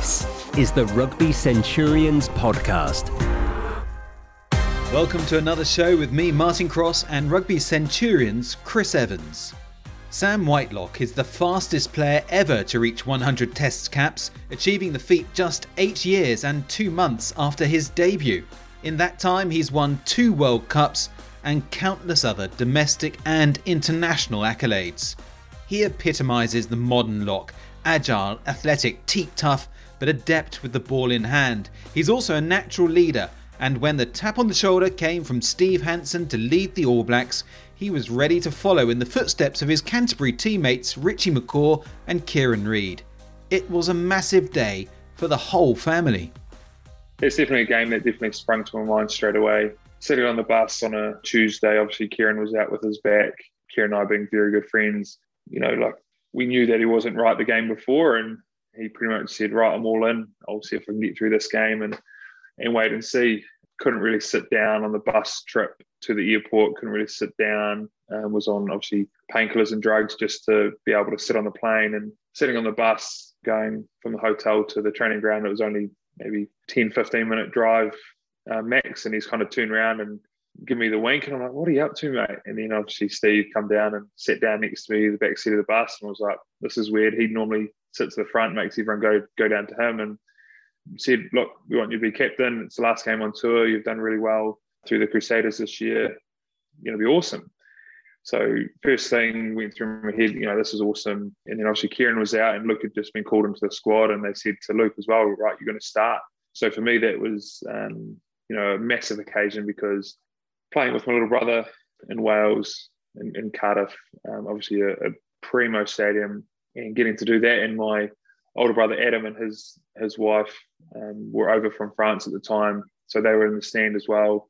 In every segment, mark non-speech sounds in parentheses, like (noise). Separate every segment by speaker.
Speaker 1: This is the Rugby Centurions podcast.
Speaker 2: Welcome to another show with me, Martin Cross, and Rugby Centurions, Chris Evans. Sam Whitelock is the fastest player ever to reach 100 Test caps, achieving the feat just eight years and two months after his debut. In that time, he's won two World Cups and countless other domestic and international accolades. He epitomises the modern lock agile, athletic, teak tough, but adept with the ball in hand. He's also a natural leader, and when the tap on the shoulder came from Steve Hansen to lead the All Blacks, he was ready to follow in the footsteps of his Canterbury teammates Richie McCaw and Kieran Read. It was a massive day for the whole family.
Speaker 3: It's definitely a game that definitely sprung to my mind straight away. Sitting on the bus on a Tuesday, obviously Kieran was out with his back. Kieran and I being very good friends, you know, like we knew that he wasn't right the game before, and he pretty much said, "Right, I'm all in. I'll see if I can get through this game and and wait and see." Couldn't really sit down on the bus trip to the airport. Couldn't really sit down. Um, was on obviously painkillers and drugs just to be able to sit on the plane and sitting on the bus going from the hotel to the training ground. It was only maybe 10, 15 minute drive uh, max, and he's kind of turned around and give me the wink, and I'm like, "What are you up to, mate?" And then obviously Steve come down and sat down next to me, the back seat of the bus, and I was like, "This is weird." He'd normally sits at the front, makes everyone go go down to him, and said, "Look, we want you to be captain. It's the last game on tour. You've done really well through the Crusaders this year. You're gonna be awesome." So first thing went through my head, you know, this is awesome. And then obviously Kieran was out, and Luke had just been called into the squad, and they said to Luke as well, "Right, you're going to start." So for me, that was um, you know a massive occasion because playing with my little brother in Wales, in, in Cardiff, um, obviously a, a, primo stadium, and getting to do that. And my older brother Adam and his his wife um, were over from France at the time, so they were in the stand as well.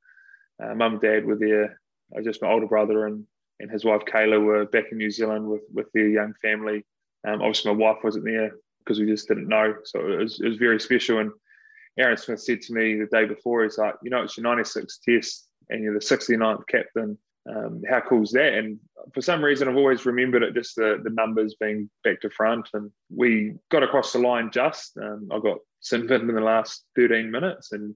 Speaker 3: Uh, Mum and Dad were there. Uh, just my older brother and and his wife Kayla were back in New Zealand with with their young family. Um, obviously, my wife wasn't there because we just didn't know, so it was, it was very special. And Aaron Smith said to me the day before, he's like, you know, it's your 96th test and you're the 69th captain. Um, how cool is that? And for some reason, I've always remembered it just the, the numbers being back to front. And we got across the line just. Um, I got sin bin in the last 13 minutes and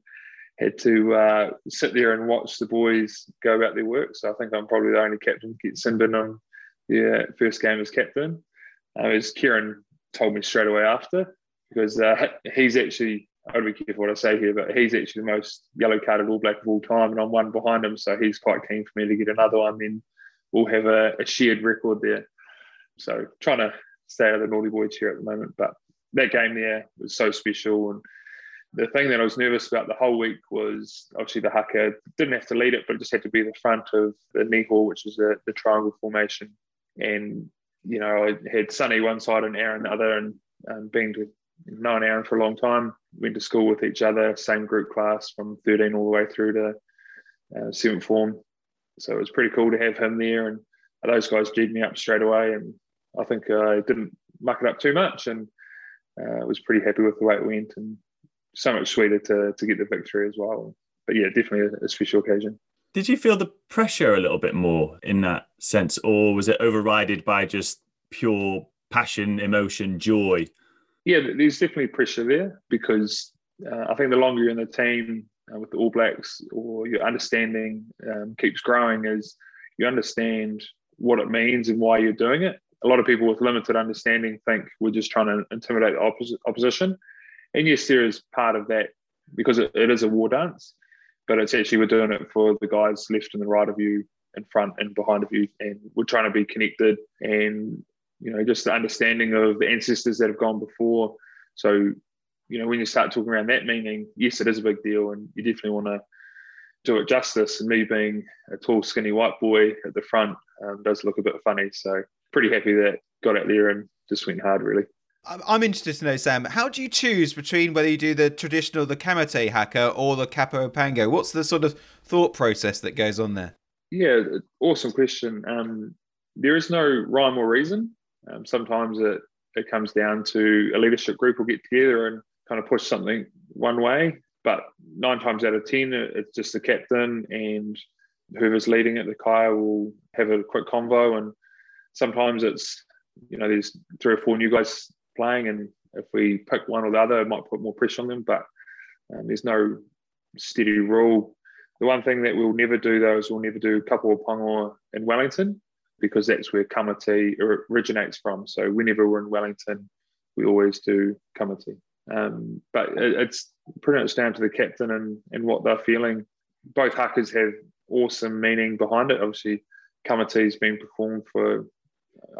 Speaker 3: had to uh, sit there and watch the boys go about their work. So I think I'm probably the only captain to get sin on the first game as captain. Uh, as Kieran told me straight away after, because uh, (laughs) he's actually I've got to be careful what I say here, but he's actually the most yellow carded All Black of all time, and I'm one behind him, so he's quite keen for me to get another one. Then we'll have a, a shared record there. So trying to stay out of the naughty boy chair at the moment, but that game there was so special. And the thing that I was nervous about the whole week was obviously the haka didn't have to lead it, but it just had to be the front of the Niho, which is the, the triangle formation. And you know, I had Sunny one side and Aaron the other, and um, being to known Aaron for a long time. Went to school with each other, same group class from 13 all the way through to uh, seventh form. So it was pretty cool to have him there, and those guys G'd me up straight away. And I think I didn't muck it up too much, and uh, was pretty happy with the way it went, and so much sweeter to to get the victory as well. But yeah, definitely a, a special occasion.
Speaker 4: Did you feel the pressure a little bit more in that sense, or was it overridden by just pure passion, emotion, joy
Speaker 3: yeah, there's definitely pressure there because uh, I think the longer you're in the team uh, with the All Blacks or your understanding um, keeps growing as you understand what it means and why you're doing it. A lot of people with limited understanding think we're just trying to intimidate the oppos- opposition. And yes, there is part of that because it, it is a war dance, but it's actually we're doing it for the guys left and the right of you, in front and behind of you, and we're trying to be connected and you know, just the understanding of the ancestors that have gone before. So, you know, when you start talking around that meaning, yes, it is a big deal, and you definitely want to do it justice. And me being a tall, skinny white boy at the front um, does look a bit funny. So, pretty happy that got out there and just went hard, really.
Speaker 2: I'm interested to know, Sam, how do you choose between whether you do the traditional, the Ka Mate haka or the Kapa o Pango? What's the sort of thought process that goes on there?
Speaker 3: Yeah, awesome question. Um, there is no rhyme or reason. Um, sometimes it, it comes down to a leadership group will get together and kind of push something one way. But nine times out of 10, it's just the captain and whoever's leading it, the kaea will have a quick convo. And sometimes it's, you know, there's three or four new guys playing and if we pick one or the other, it might put more pressure on them. But um, there's no steady rule. The one thing that we'll never do though is we'll never do Kapua in Wellington because that's where Ka Mate originates from. So whenever we're in Wellington, we always do Ka Mate. Um, but it, it's pretty much down to the captain and, and what they're feeling. Both hakas have awesome meaning behind it. Obviously, Kamiti's been performed for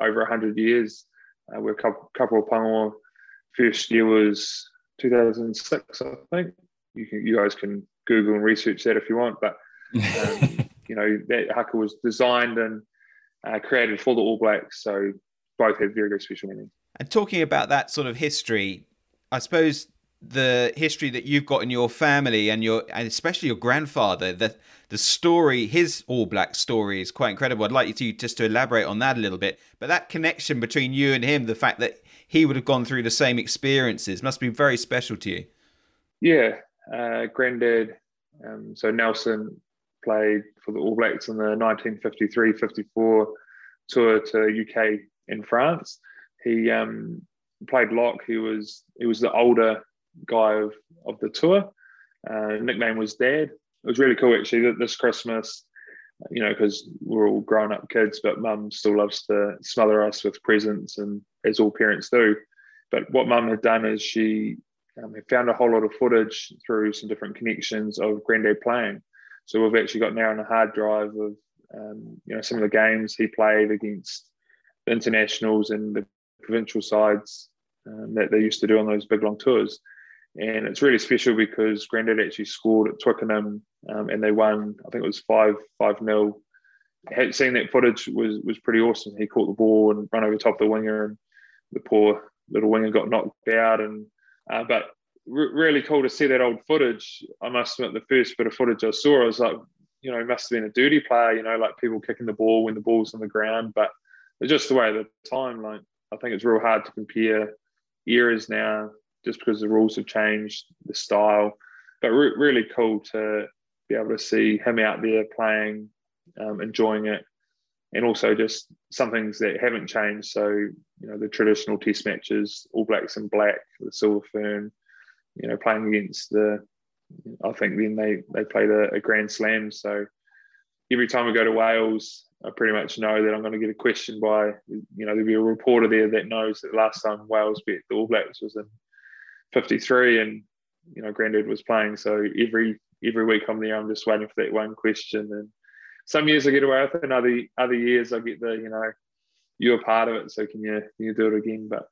Speaker 3: over 100 years. Uh, we're a couple, Kapa o Pango. First year was 2006, I think. You can, you guys can Google and research that if you want. But um, (laughs) you know that haka was designed and uh, created for the All Blacks, so both have very very special meaning.
Speaker 2: And talking about that sort of history, I suppose the history that you've got in your family and your and especially your grandfather the the story his all black story is quite incredible. I'd like you to just to elaborate on that a little bit. But that connection between you and him the fact that he would have gone through the same experiences must be very special to you.
Speaker 3: Yeah uh, granddad um, so nelson played for the all blacks in the 1953-54 tour to uk in france he um, played lock. He was he was the older guy of, of the tour. Uh, nickname was Dad. It was really cool actually that this Christmas, you know, because we're all grown up kids, but Mum still loves to smother us with presents, and as all parents do. But what Mum had done is she um, found a whole lot of footage through some different connections of Granddad playing. So we've actually got now on a hard drive of um, you know some of the games he played against the internationals and the provincial sides um, that they used to do on those big long tours. And it's really special because Grandad actually scored at Twickenham um, and they won, I think it was 5 5 0. Had seen that footage was was pretty awesome. He caught the ball and ran over top of the winger, and the poor little winger got knocked out. And uh, but really cool to see that old footage. I must admit, the first bit of footage I saw, I was like, you know, must have been a dirty player. You know, like people kicking the ball when the ball's on the ground. But it's just the way of the time. Like I think it's real hard to compare eras now just because the rules have changed, the style. But re- really cool to be able to see him out there playing, um, enjoying it, and also just some things that haven't changed. So you know the traditional Test matches, All Blacks in black, the silver fern. You know, playing against the. I think then they they played a, a Grand Slam. So every time we go to Wales, I pretty much know that I'm going to get a question by, you know, there'll be a reporter there that knows that last time Wales beat the All Blacks was in 53 and, you know, Grandad was playing. So every every week I'm there, I'm just waiting for that one question. And some years I get away with it, and other, other years I get the, you know, you're part of it, so can you, can you do it again? But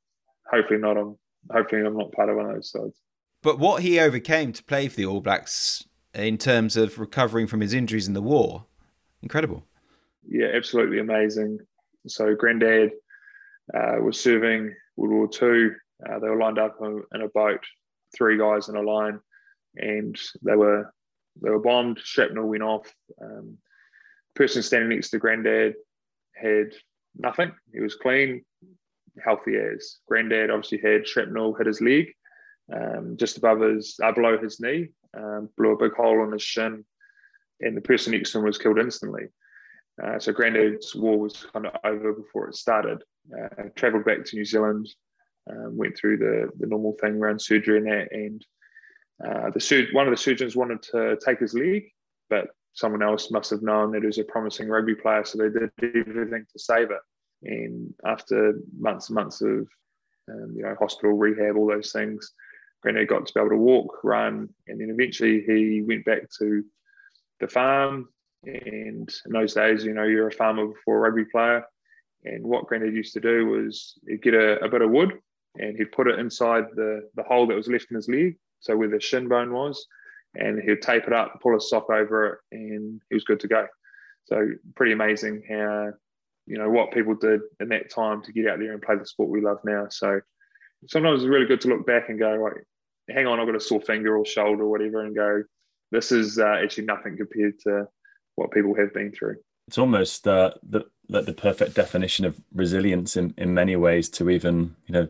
Speaker 3: hopefully not. I'm, hopefully I'm not part of one of those sides.
Speaker 2: But what he overcame to play for the All Blacks in terms of recovering from his injuries in the war, incredible
Speaker 3: yeah, absolutely amazing. So Grandad uh, was serving World War Two. Uh, they were lined up in a boat, three guys in a line, and they were they were bombed. Shrapnel went off. Um, person standing next to Grandad had nothing. He was clean, healthy as. Grandad obviously had shrapnel hit his leg, um, just above his, uh, below his knee, um, blew a big hole in his shin, and the person next to him was killed instantly. Uh, so Grandad's war was kind of over before it started. Uh, travelled back to New Zealand, um, went through the, the normal thing around surgery and that, and uh, the sur- one of the surgeons wanted to take his leg, but someone else must have known that he was a promising rugby player, so they did everything to save it. And after months and months of um, you know hospital rehab, all those things, Grandad got to be able to walk, run, and then eventually he went back to the farm, and in those days, you know, you're a farmer before a rugby player. And what Grandad used to do was he'd get a, a, bit of wood and he'd put it inside the, the hole that was left in his leg, so where the shin bone was, and he'd tape it up, pull a sock over it, and he was good to go. So pretty amazing how, you know, what people did in that time to get out there and play the sport we love now. So sometimes it's really good to look back and go, right, hang on, I've got a sore finger or shoulder or whatever, and go, this is uh, actually nothing compared to what people have been through.
Speaker 4: It's almost uh, the the perfect definition of resilience in, in many ways. To even you know,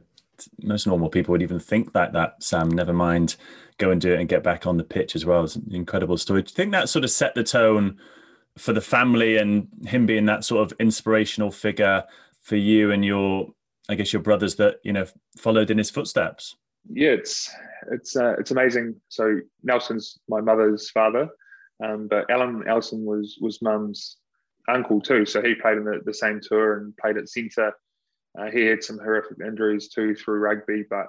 Speaker 4: most normal people would even think that that Sam. Never mind, go and do it and get back on the pitch as well. It's an incredible story. Do you think that sort of set the tone for the family and him being that sort of inspirational figure for you and your I guess your brothers that you know followed in his footsteps.
Speaker 3: Yeah, it's it's uh, it's amazing. So Nelson's my mother's father, um, but Allan Elsom was was mum's uncle too. So he played in the, the same tour and played at centre. Uh, he had some horrific injuries too through rugby, but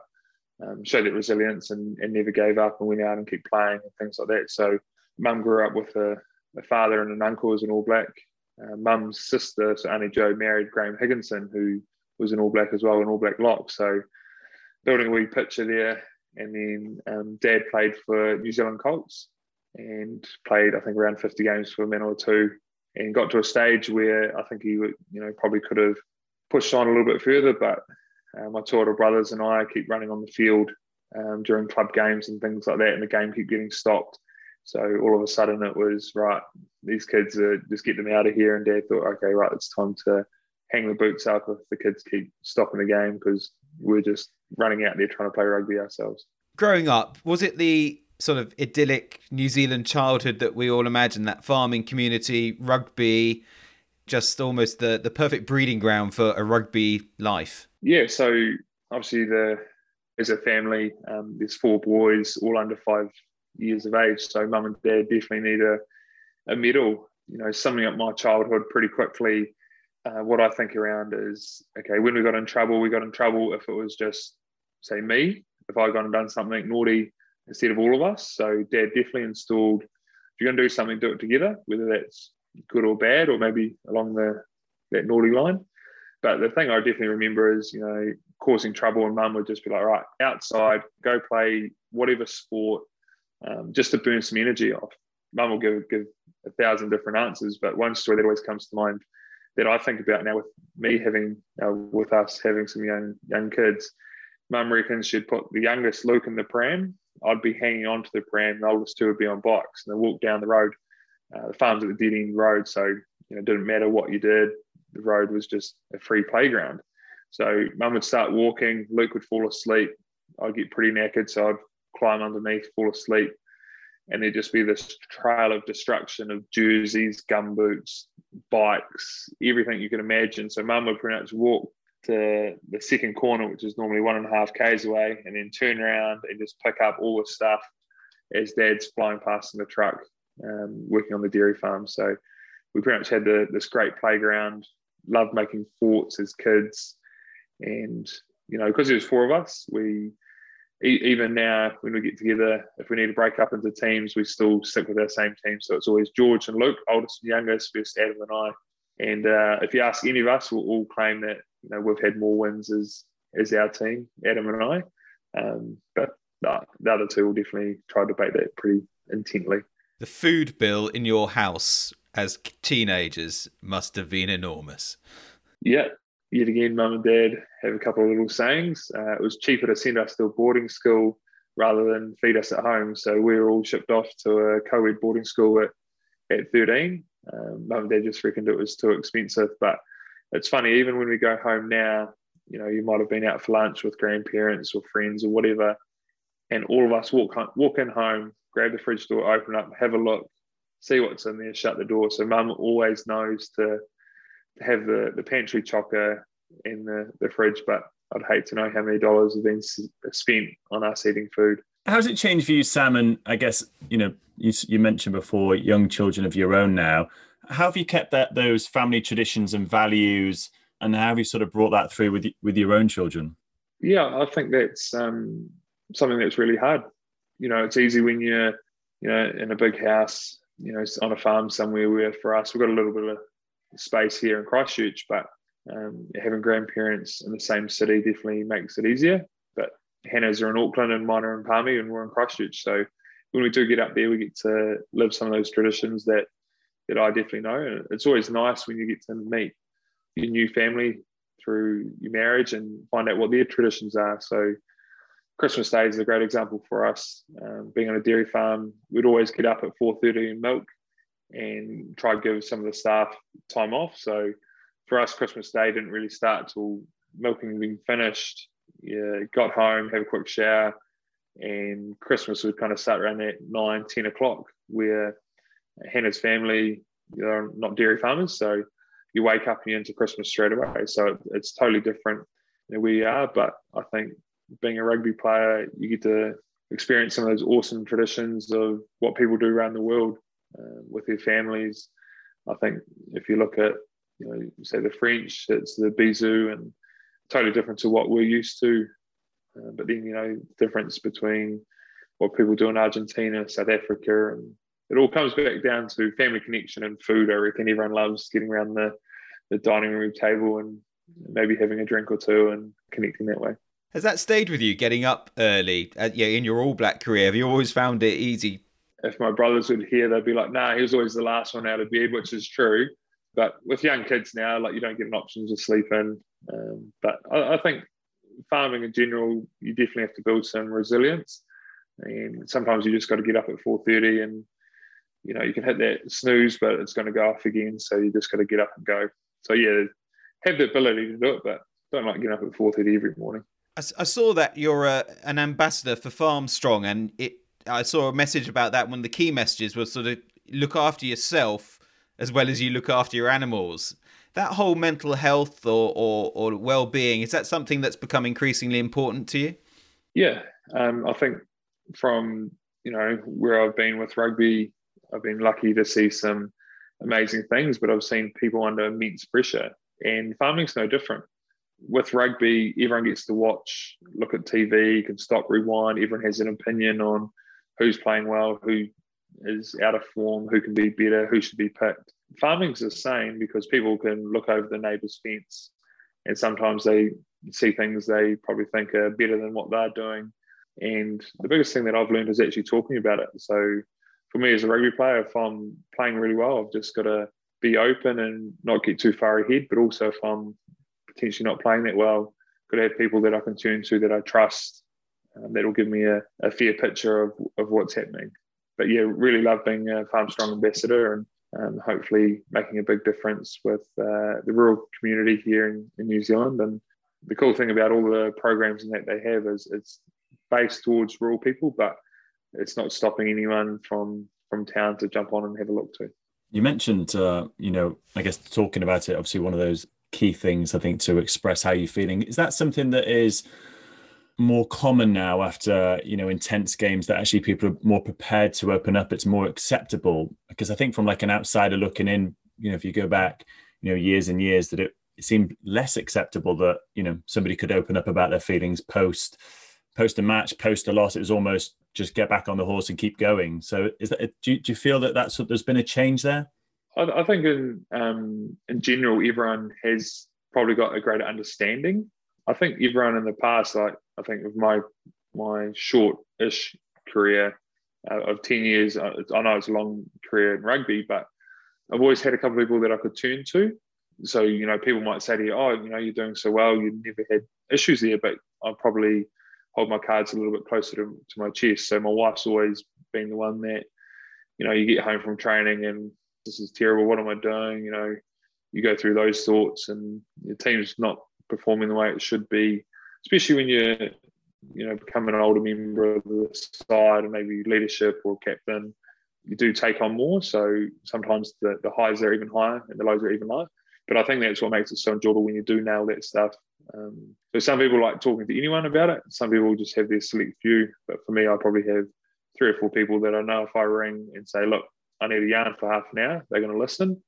Speaker 3: um, showed that resilience and, and never gave up and went out and kept playing and things like that. So mum grew up with a, a father and an uncle as an All Black. Uh, mum's sister, so Auntie Joe, married Graeme Higginson, who was an All Black as well, an All Black lock. So building a wee picture there. And then um, dad played for New Zealand Colts and played, I think, around 50 games for Manawatu and got to a stage where I think he would, you know, probably could have pushed on a little bit further. But uh, my two older brothers and I keep running on the field um, during club games and things like that, and the game keep getting stopped. So all of a sudden it was right. These kids are just get them out of here, and Dad thought, okay, right, it's time to hang the boots up if the kids keep stopping the game because we're just running out there trying to play rugby ourselves.
Speaker 2: Growing up, was it the sort of idyllic New Zealand childhood that we all imagine that farming community, rugby, just almost the, the perfect breeding ground for a rugby life?
Speaker 3: Yeah, so obviously the as a family, um, there's four boys, all under five years of age. So mum and dad definitely need a, a medal. You know, summing up my childhood pretty quickly, uh, what I think around is okay, when we got in trouble, we got in trouble if it was just, say, me, if I've gone and done something naughty instead of all of us. So dad definitely installed if you're going to do something, do it together, whether that's good or bad, or maybe along the that naughty line. But the thing I definitely remember is, you know, causing trouble, and mum would just be like, right, outside, go play whatever sport, um, just to burn some energy off. Mum will give give a thousand different answers, but one story that always comes to mind that I think about now with me having, uh, with us having some young young kids, Mum reckons she'd put the youngest Luke in the pram. I'd be hanging on to the pram. The oldest two would be on bikes, and they walk down the road. Uh, the farm's at the dead end road, so you know, it didn't matter what you did. The road was just a free playground. So Mum would start walking. Luke would fall asleep. I'd get pretty knackered, so I'd climb underneath, fall asleep, and there'd just be this trail of destruction of jerseys, gumboots, bikes, everything you can imagine. So Mum would pretty much walk to the second corner, which is normally one and a half k's away, and then turn around and just pick up all the stuff as Dad's flying past in the truck, um, working on the dairy farm. So we pretty much had the, this great playground. Loved making forts as kids, and you know because there was four of us, we even now when we get together, if we need to break up into teams, we still stick with our same team. So it's always George and Luke, oldest and youngest, versus Adam and I. And uh, if you ask any of us, we'll all claim that you know we've had more wins as as our team, Adam and I. Um, but no, the other two will definitely try to debate that pretty intently.
Speaker 2: The food bill in your house as teenagers must have been enormous.
Speaker 3: Yeah, yet again, mum and dad have a couple of little sayings. Uh, it was cheaper to send us to a boarding school rather than feed us at home. So we were all shipped off to a co ed boarding school at, at 13. Um, mum and dad just reckoned it was too expensive. But it's funny, even when we go home now, you know, you might have been out for lunch with grandparents or friends or whatever, and all of us walk walk in home, grab the fridge door, open up, have a look, see what's in there, shut the door. So mum always knows to have the, the pantry chocker in the, the fridge, but I'd hate to know how many dollars have been spent on us eating food.
Speaker 4: How's it changed for you, Sam? And I guess, you know, you, you mentioned before young children of your own now. How have you kept that those family traditions and values, and how have you sort of brought that through with with your own children?
Speaker 3: Yeah, I think that's um, something that's really hard. You know, it's easy when you're, you know, in a big house, you know, on a farm somewhere. Where for us, we've got a little bit of space here in Christchurch, but um, having grandparents in the same city definitely makes it easier. But Hannah's are in Auckland and mine are in Palmy and we're in Christchurch. So when we do get up there, we get to live some of those traditions that that I definitely know. And it's always nice when you get to meet your new family through your marriage and find out what their traditions are. So Christmas Day is a great example for us. Um, being on a dairy farm, we'd always get up at 4.30 and milk and try to give some of the staff time off. So for us, Christmas Day didn't really start till milking being finished. Yeah, got home, have a quick shower, and Christmas would kind of start around that nine, 10 o'clock, where Hannah's family, they're not dairy farmers, so you wake up and you're into Christmas straight away. So it's totally different where you are. But I think being a rugby player, you get to experience some of those awesome traditions of what people do around the world uh, with their families. I think if you look at, you know, say the French, it's the bisou and totally different to what we're used to. Uh, but then, you know, difference between what people do in Argentina, South Africa, and it all comes back down to family connection and food. I reckon everyone loves getting around the, the dining room table and maybe having a drink or two and connecting that way.
Speaker 2: Has that stayed with you getting up early uh, yeah, in your All Black career? Have you always found it easy?
Speaker 3: If my brothers would hear, they'd be like, nah, he was always the last one out of bed, which is true. But with young kids now, like you don't get an option to sleep in. Um, but I, I think farming in general, you definitely have to build some resilience. And sometimes you just got to get up at 4.30 and, you know, you can hit that snooze, but it's going to go off again. So you just got to get up and go. So yeah, have the ability to do it, but don't like getting up at 4.30 every morning.
Speaker 2: I, I saw that you're a, an ambassador for Farm Strong, and it. I saw a message about that. One of the key messages was sort of look after yourself as well as you look after your animals. That whole mental health or, or, or well being is that something that's become increasingly important to you?
Speaker 3: Yeah, um, I think from you know where I've been with rugby, I've been lucky to see some amazing things, but I've seen people under immense pressure, and farming's no different with rugby, everyone gets to watch, look at TV, can stop, rewind. Everyone has an opinion on who's playing well, who is out of form, who can be better, who should be picked. Farming's the same because people can look over the neighbour's fence and sometimes they see things they probably think are better than what they're doing. And the biggest thing that I've learned is actually talking about it. So for me as a rugby player, if I'm playing really well, I've just got to be open and not get too far ahead. But also if I'm potentially not playing that well, could have people that I can turn to that I trust um, that'll give me a, a fair picture of, of what's happening. But yeah, really love being a Farm Strong ambassador and um, hopefully making a big difference with uh, the rural community here in, in, New Zealand. And the cool thing about all the programs that they have is it's based towards rural people, but it's not stopping anyone from from town to jump on and have a look too.
Speaker 4: You mentioned, uh, you know, I guess talking about it, obviously one of those key things I think to express how you're feeling. Is that something that is more common now after you know intense games that actually people are more prepared to open up? It's more acceptable because I think from like an outsider looking in, you know, if you go back, you know, years and years, that it, it seemed less acceptable that you know somebody could open up about their feelings post post a match, post a loss. It was almost just get back on the horse and keep going. So is that do you, do you feel that that's there's been a change there?
Speaker 3: I, I think in um, in general, everyone has probably got a greater understanding. I think everyone in the past, like I think of my my short-ish career uh, of ten years, I, I know it's a long career in rugby, but I've always had a couple of people that I could turn to. So you know, people might say to you, "Oh, you know, you're doing so well. You've never had issues there," but I probably hold my cards a little bit closer to, to my chest. So my wife's always been the one that, you know, you get home from training and this is terrible. What am I doing? You know, you go through those thoughts, and your team's not performing the way it should be, especially when you're, you know, become an older member of the side and maybe leadership or captain. You do take on more, so sometimes the, the highs are even higher and the lows are even lower. But I think that's what makes it so enjoyable when you do nail that stuff. Um, so some people like talking to anyone about it. Some people just have their select few. But for me, I probably have three or four people that I know if I ring and say, look, I need a yarn for half an hour, they're going to listen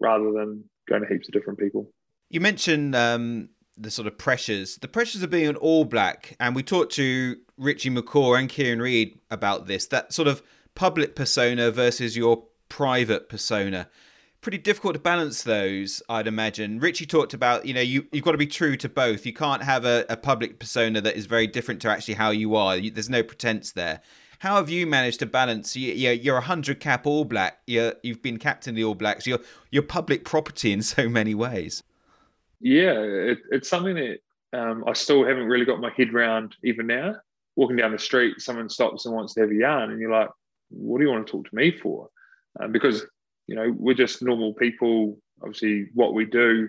Speaker 3: rather than going to heaps of different people.
Speaker 2: You mentioned um, the sort of pressures, the pressures of being an All Black, and we talked to Richie McCaw and Kieran Read about this. That sort of public persona versus your private persona. Pretty difficult to balance those, I'd imagine. Richie talked about, you know, you, you've got to be true to both. You can't have a, a public persona that is very different to actually how you are. You, there's no pretense there. How have you managed to balance? You, you're a hundred cap All Black. You're, you've been captain of the All Blacks. You're you're public property in so many ways.
Speaker 3: Yeah, it, it's something that um, I still haven't really got my head around even now. Walking down the street, someone stops and wants to have a yarn, and you're like, "What do you want to talk to me for?" Um, because you know we're just normal people. Obviously, what we do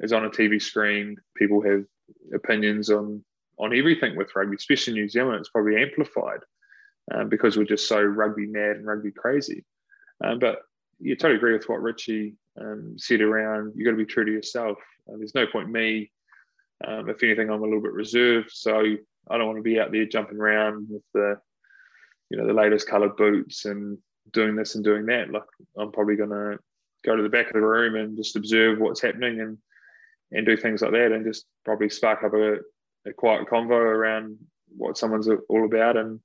Speaker 3: is on a TV screen. People have opinions on on everything with rugby, especially in New Zealand. It's probably amplified um, because we're just so rugby mad and rugby crazy. Um, but you totally agree with what Richie um, said around you got to be true to yourself. Uh, there's no point me Um, if anything, I'm a little bit reserved, so I don't want to be out there jumping around with the, you know, the latest coloured boots and doing this and doing that. Like I'm probably to go to the back of the room and just observe what's happening and and do things like that, and just probably spark up a, a quiet convo around what someone's all about and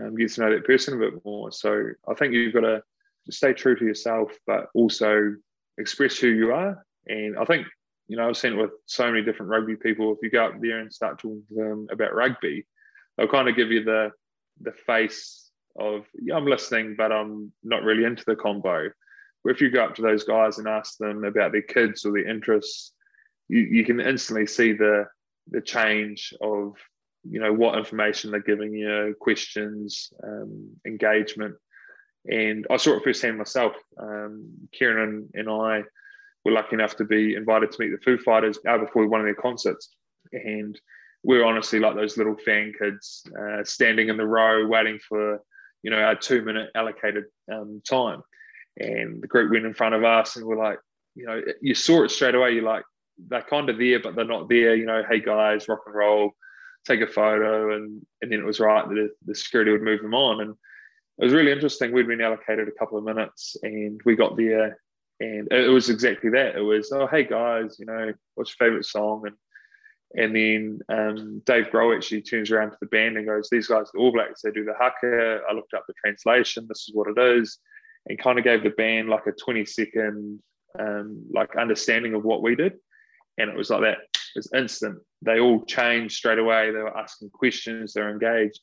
Speaker 3: um, get to know that person a bit more. So I think you've got to stay true to yourself, but also express who you are. And I think, you know, I've seen it with so many different rugby people. If you go up there and start talking to them about rugby, they'll kind of give you the the face of, yeah, I'm listening, but I'm not really into the combo. Where if you go up to those guys and ask them about their kids or their interests, you, you can instantly see the the change of you know what information they're giving you, questions, um, engagement, and I saw it firsthand myself. Um, Kieran and, I were lucky enough to be invited to meet the Foo Fighters out before one of their concerts, and we are honestly like those little fan kids uh, standing in the row waiting for you know our two minute allocated um, time, and the group went in front of us, and we're like, you know, you saw it straight away. You're like, they're kind of there, but they're not there. You know, hey guys, rock and roll take a photo, and and then it was right that the security would move them on. And it was really interesting. We'd been allocated a couple of minutes, and we got there, and it was exactly that. It was, oh hey guys, you know, what's your favorite song? And and then um, Dave Grohl actually turns around to the band and goes, These guys, the All Blacks, they do the haka. I looked up the translation. This is what it is. And kind of gave the band like a 20 second um, like understanding of what we did. And it was like that. It was instant they all changed straight away. They were asking questions, they're engaged.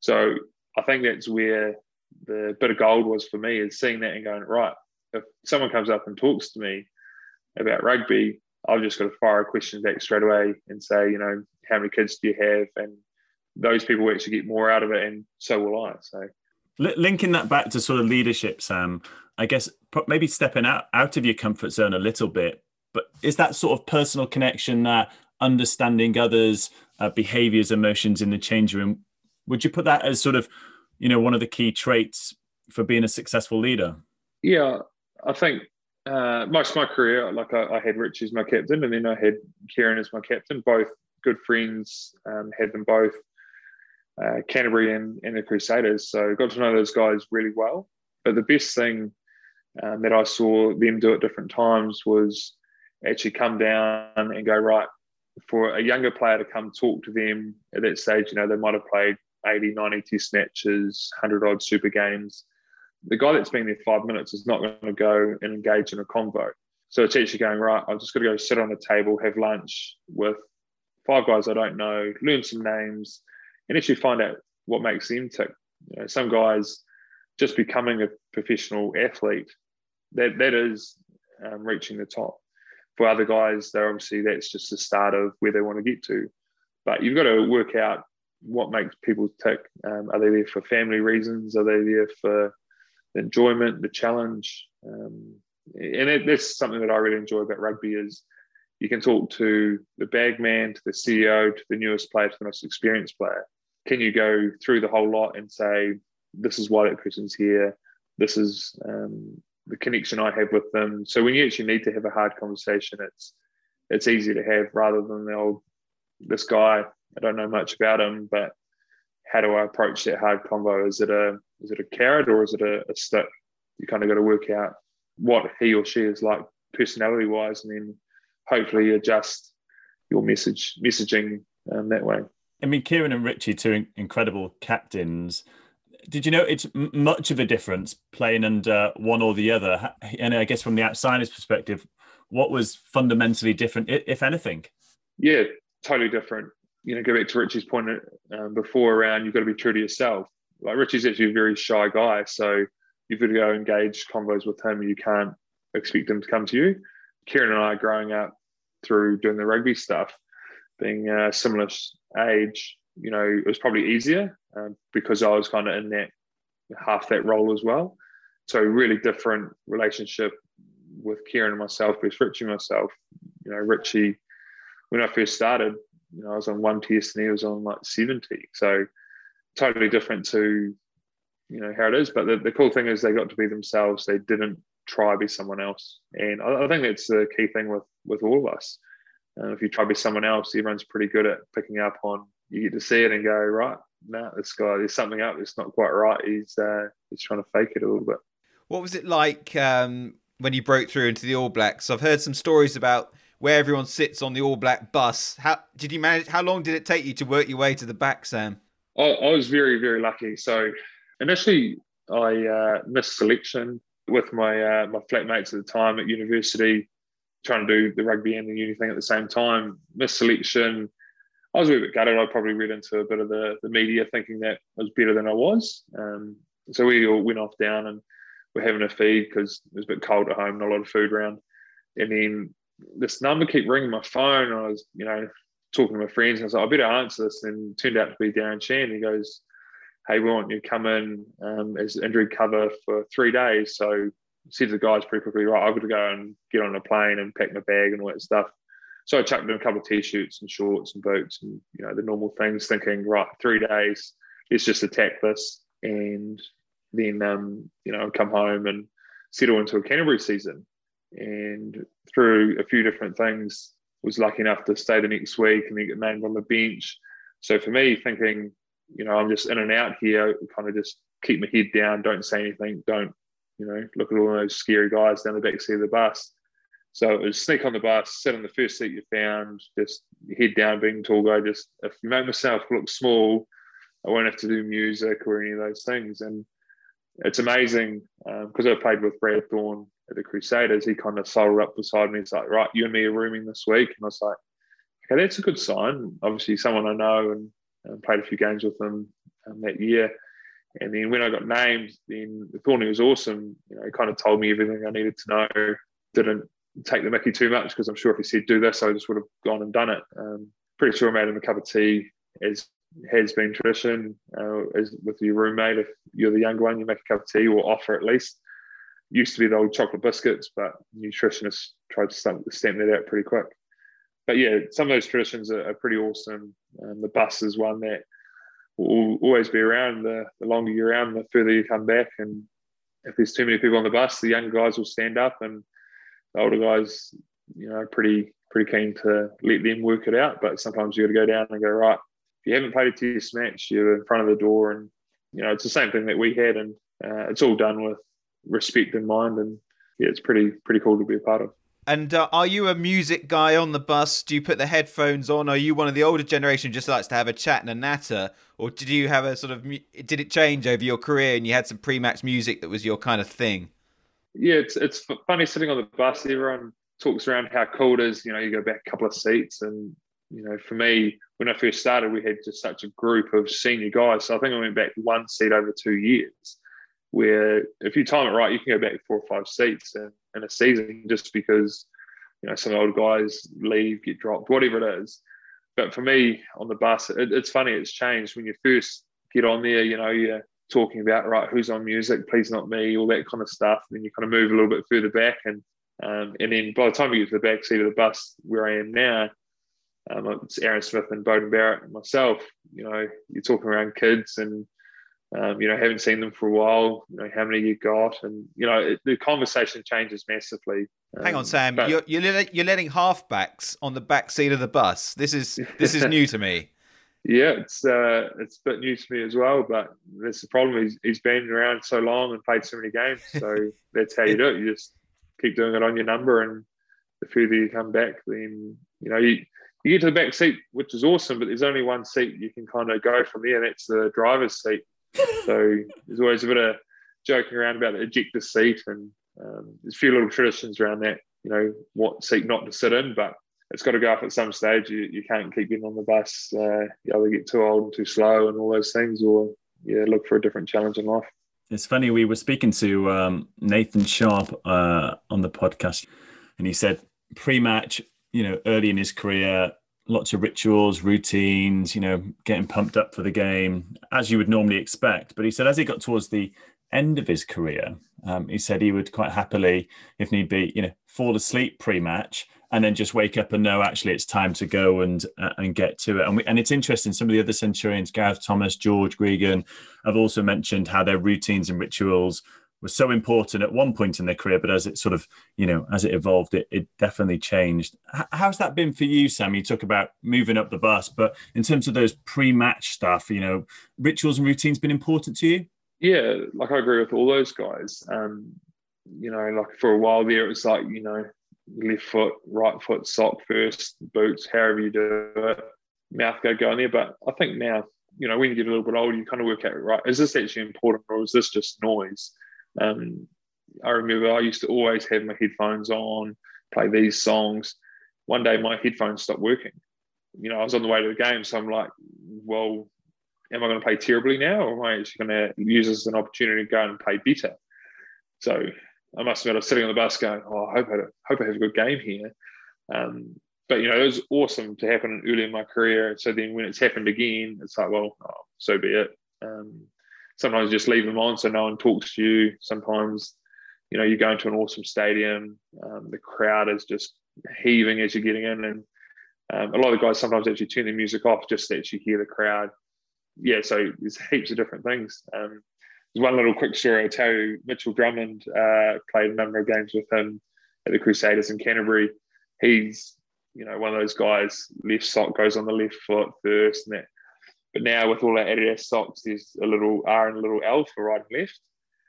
Speaker 3: So I think that's where the bit of gold was for me is seeing that and going, right, if someone comes up and talks to me about rugby, I've just got to fire a question back straight away and say, you know, how many kids do you have? And those people actually get more out of it, and so will I. So,
Speaker 4: linking that back to sort of leadership, Sam, I guess maybe stepping out out of your comfort zone a little bit, but is that sort of personal connection that understanding others' uh, behaviors, emotions in the change room. Would you put that as sort of, you know, one of the key traits for being a successful leader?
Speaker 3: Yeah, I think uh, most of my career, like I, I, had Rich as my captain, and then I had Kieran as my captain. Both good friends, um, had them both. Uh, Canterbury and, and the Crusaders. So got to know those guys really well. But the best thing um, that I saw them do at different times was actually come down and go right for a younger player to come talk to them at that stage, you know, they might have played 80, 90 test matches, 100 odd super games. The guy that's been there five minutes is not going to go and engage in a convo. So it's actually going, right, I've just got to go sit on a table, have lunch with five guys I don't know, learn some names, and actually find out what makes them tick. You know, some guys just becoming a professional athlete, that, that is um, reaching the top for other guys, they're obviously that's just the start of where they want to get to. But you've got to work out what makes people tick. Um, are they there for family reasons? Are they there for the enjoyment, the challenge? Um, and it, that's something that I really enjoy about rugby is you can talk to the bagman, to the CEO, to the newest player, to the most experienced player. Can you go through the whole lot and say, this is why that person's here. This is um, the connection I have with them. So when you actually need to have a hard conversation, it's it's easy to have rather than the old this guy. I don't know much about him, but how do I approach that hard convo? Is it a is it a carrot or is it a, a stick? You kind of got to work out what he or she is like personality wise, and then hopefully adjust your message messaging um, that way.
Speaker 4: I mean, Kieran and Richie, two incredible captains did you know it's much of a difference playing under one or the other? And I guess from the outsider's perspective, what was fundamentally different, if anything?
Speaker 3: Yeah, totally different. You know, go back to Richie's point um, before around you've got to be true to yourself. Like Richie's actually a very shy guy, so you've got to go engage convos with him. You can't expect him to come to you. Kieran and I, growing up through doing the rugby stuff, being a similar age, you know, it was probably easier um, because I was kind of in that half that role as well. So really different relationship with Kieran and myself with Richie and myself. You know, Richie, when I first started, you know, I was on one test and he was on like 70. So totally different to, you know, how it is. But the, the cool thing is they got to be themselves. They didn't try to be someone else. And I, I think that's the key thing with with all of us. Uh, if you try to be someone else, everyone's pretty good at picking up on. You get to see it and go, right, no, nah, this guy, there's something up. It's not quite right. He's uh, he's trying to fake it a little bit.
Speaker 2: What was it like um, when you broke through into the All Blacks? I've heard some stories about where everyone sits on the All Black bus. How did you manage? How long did it take you to work your way to the back, Sam?
Speaker 3: I, I was very, very lucky. So initially, I uh, missed selection with my uh, my flatmates at the time at university, trying to do the rugby and the uni thing at the same time. Missed selection. I was a bit gutted. I probably read into a bit of the, the media thinking that I was better than I was. Um, so we all went off down and we're having a feed because it was a bit cold at home, not a lot of food around. And then this number kept ringing my phone. I was, you know, talking to my friends. And I was like, I better answer this. And turned out to be Darren Shand. He goes, hey, we want you to come in um, as injury cover for three days. So I said to the guys pretty quickly, right, I've got to go and get on a plane and pack my bag and all that stuff. So I chucked in a couple of t-shirts and shorts and boots and you know the normal things, thinking, right, three days, let's just attack this, and then um, you know come home and settle into a Canterbury season. And through a few different things, was lucky enough to stay the next week and then get named on the bench. So for me, thinking you know, I'm just in and out here, kind of just keep my head down, don't say anything, don't, you know, look at all those scary guys down the back seat of the bus. So it was sneak on the bus, sit in the first seat you found, just head down, being tall guy. Just if you make myself look small, I won't have to do music or any of those things. And it's amazing because um, I played with Brad Thorn at the Crusaders. He kind of sidled up beside me. He's like, "Right, you and me are rooming this week," and I was like, "Okay, that's a good sign. Obviously, someone I know and and played a few games with them um, that year. And then when I got named, then Thorny was awesome. You know, he kind of told me everything I needed to know. Didn't take the Mickey too much because I'm sure if he said do this, I just would have gone and done it. Um, pretty sure I made him a cup of tea, as has been tradition. Uh, as with your roommate, if you're the younger one, you make a cup of tea or offer at least. Used to be the old chocolate biscuits, but nutritionists tried to stamp, stamp that out pretty quick but yeah, some of those traditions are, are pretty awesome. Um, the bus is one that will always be around. The, the longer you're around, the further you come back. And if there's too many people on the bus, the younger guys will stand up, and the older guys, you know, pretty pretty keen to let them work it out. But sometimes you got to go down and go right. If you haven't played a test match, you're in front of the door, and you know it's the same thing that we had, and uh, it's all done with respect in mind. And yeah, it's pretty pretty cool to be a part of.
Speaker 2: And uh, are you a music guy on the bus? Do you put the headphones on? Are you one of the older generation who just likes to have a chat and a natter, or did you have a sort of? Did it change over your career and you had some pre-match music that was your kind of thing?
Speaker 3: Yeah, it's it's funny sitting on the bus. Everyone talks around how cool it is. You know, you go back a couple of seats, and you know, for me, when I first started, we had just such a group of senior guys. So I think I went back one seat over two years. Where if you time it right, you can go back four or five seats, and in a season just because you know some old guys leave, get dropped, whatever it is. But for me on the bus, it, it's funny. It's changed when you first get on there. You know, you're talking about right, who's on music, please not me, all that kind of stuff. And then you kind of move a little bit further back, and um, and then by the time you get to the back seat of the bus where I am now, um, it's Aaron Smith and Beauden Barrett and myself. You know, you're talking around kids and um, you know, haven't seen them for a while. You know, how many you got, and you know, it, the conversation changes massively.
Speaker 2: Um, Hang on, um, Sam. But, you're you're, you're letting halfbacks on the back seat of the bus. This is this is (laughs) new to me.
Speaker 3: Yeah, it's uh, it's a bit new to me as well. But that's the problem. He's he's been around so long and played so many games. So (laughs) that's how you do it. You just keep doing it on your number, and the further you come back, then you know you you get to the back seat, which is awesome. But there's only one seat you can kind of go from there. And that's the driver's seat so there's always a bit of joking around about the ejector seat, and um, there's a few little traditions around that. You know what seat not to sit in, but it's got to go up at some stage. You, you can't keep getting on the bus. Uh, you either get too old and too slow, and all those things, or yeah, look for a different challenge in life.
Speaker 4: It's funny. We were speaking to um, Nathan Sharpe uh, on the podcast, and he said pre-match, you know, early in his career, lots of rituals, routines, you know, getting pumped up for the game, as you would normally expect. But he said as he got towards the end of his career, um, he said he would quite happily, if need be, you know, fall asleep pre-match and then just wake up and know actually it's time to go and uh, and get to it. And, we, and it's interesting. Some of the other Centurions, Gareth Thomas, George Gregan, have also mentioned how their routines and rituals was so important at one point in their career, but as it sort of, you know, as it evolved, it, it definitely changed. H- how's that been for you, Sam? You talk about moving up the bus, but in terms of those pre-match stuff, you know, rituals and routines been important to you?
Speaker 3: Yeah, like I agree with all those guys. Um, you know, like for a while there, it was like, you know, left foot, right foot, sock first, boots, however you do it, mouth go go in there. But I think now, you know, when you get a little bit older, you kind of work out, right, is this actually important or is this just noise? Um, I remember I used to always have my headphones on, play these songs. One day my headphones stopped working. You know, I was on the way to the game, so I'm like, well, am I going to play terribly now, or am I actually going to use this as an opportunity to go and play better? So I must admit, I was sitting on the bus going, oh, I hope I hope I have a good game here. Um, but you know, it was awesome to happen early in my career. So then when it's happened again, it's like, well, oh, so be it. Um, sometimes just leave them on so no one talks to you. Sometimes, you know, you go into an awesome stadium, um, the crowd is just heaving as you're getting in, and um, a lot of the guys sometimes actually turn the music off just to actually hear the crowd. Yeah, so there's heaps of different things. Um, there's one little quick story I'll tell you. Mitchell Drummond uh, played a number of games with him at the Crusaders in Canterbury. He's, you know, one of those guys. Left sock goes on the left foot first, and that but now with all our Adidas socks, there's a little R and a little L for right and left.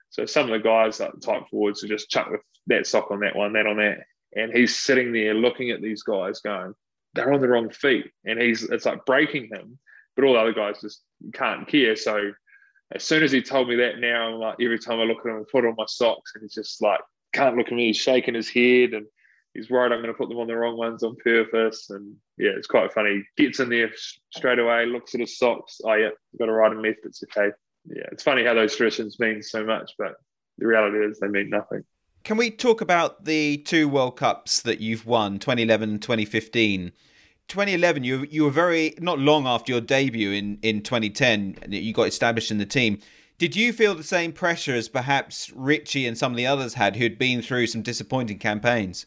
Speaker 3: So some of the guys, like type forwards, will just chuck with that sock on that one, that on that. And he's sitting there looking at these guys going, they're on the wrong feet. And he's it's like breaking him. But all the other guys just can't care. So as soon as he told me that now, I'm like every time I look at him, I put on my socks and he's just like can't look at me, he's shaking his head and he's worried I'm going to put them on the wrong ones on purpose. And yeah, it's quite funny. Gets in there straight away, looks at his socks. Oh, yeah, got to right and left. It's okay. Yeah, it's funny how those traditions mean so much, but the reality is they mean nothing.
Speaker 2: Can we talk about the two World Cups that you've won, 2011 and 2015? 2011, you you were very not long after your debut in in 2010. You got established in the team. Did you feel the same pressure as perhaps Richie and some of the others had, who'd been through some disappointing campaigns?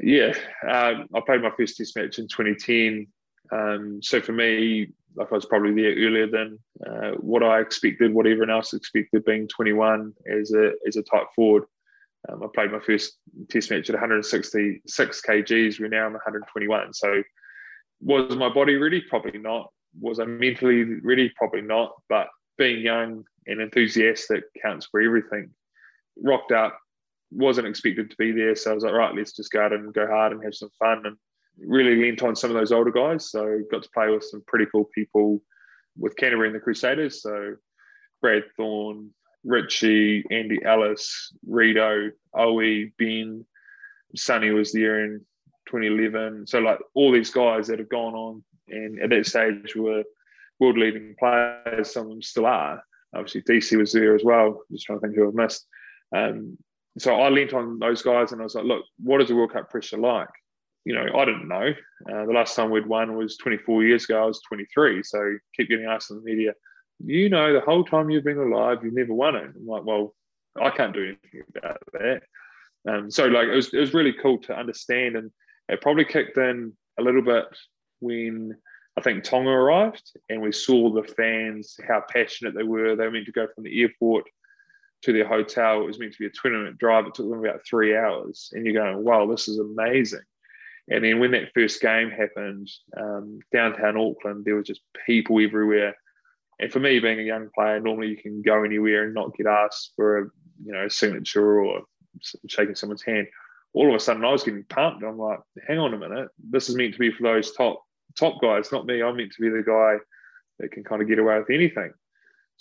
Speaker 3: Yeah, um, I played my first Test match in 2010. Um, so for me, like I was probably there earlier than uh, what I expected, what everyone else expected, being 21 as a as a tight forward. Um, I played my first Test match at 166 kgs. We're now on 121. So was my body ready? Probably not. Was I mentally ready? Probably not. But being young and enthusiastic counts for everything. Rocked up, wasn't expected to be there. So I was like, right, let's just go out and go hard and have some fun. And really leaned on some of those older guys. So got to play with some pretty cool people with Canterbury and the Crusaders. So Brad Thorn, Richie, Andy Ellis, Rito, Owie, Ben, Sonny was there in 2011. So like all these guys that have gone on and at that stage were world leading players. Some of them still are. Obviously, DC was there as well. Just trying to think who I've missed. Um, so I leant on those guys and I was like, look, what is the World Cup pressure like? You know, I didn't know. Uh, the last time we'd won was 24 years ago. I was 23. So keep getting asked in the media, you know, the whole time you've been alive, you've never won it. I'm like, well, I can't do anything about that. Um, so like it was, it was really cool to understand and it probably kicked in a little bit when I think Tonga arrived and we saw the fans, how passionate they were. They were meant to go from the airport to their hotel. It was meant to be a 20 minute drive. It took them about three hours. And you're going, wow, this is amazing. And then when that first game happened, um, downtown Auckland, there was just people everywhere. And for me, being a young player, normally you can go anywhere and not get asked for a you know a signature or shaking someone's hand. All of a sudden, I was getting pumped. I'm like, hang on a minute, this is meant to be for those top top guys, not me. I'm meant to be the guy that can kind of get away with anything.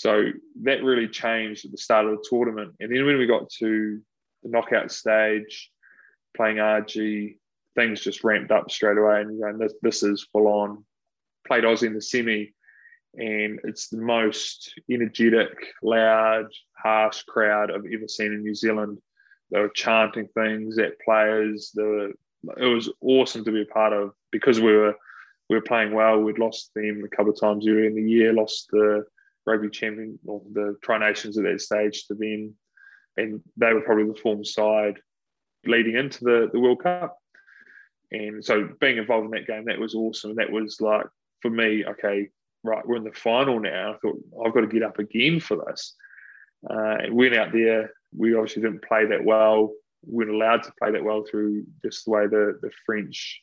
Speaker 3: So that really changed at the start of the tournament. And then when we got to the knockout stage, playing Argie, things just ramped up straight away. And you this, this is full on. Played Aussie in the semi, and it's the most energetic, loud, harsh crowd I've ever seen in New Zealand. They were chanting things at players. Were, it was awesome to be a part of because we were we were playing well. We'd lost them a couple of times earlier in the year, lost the rugby champion or the Tri Nations at that stage to them, and they were probably the form side leading into the, the World Cup. And so being involved in that game, that was awesome. That was like for me, okay, right, we're in the final now. I thought I've got to get up again for this. Uh, went out there We obviously didn't play that well. We weren't allowed to play that well through just the way the, the French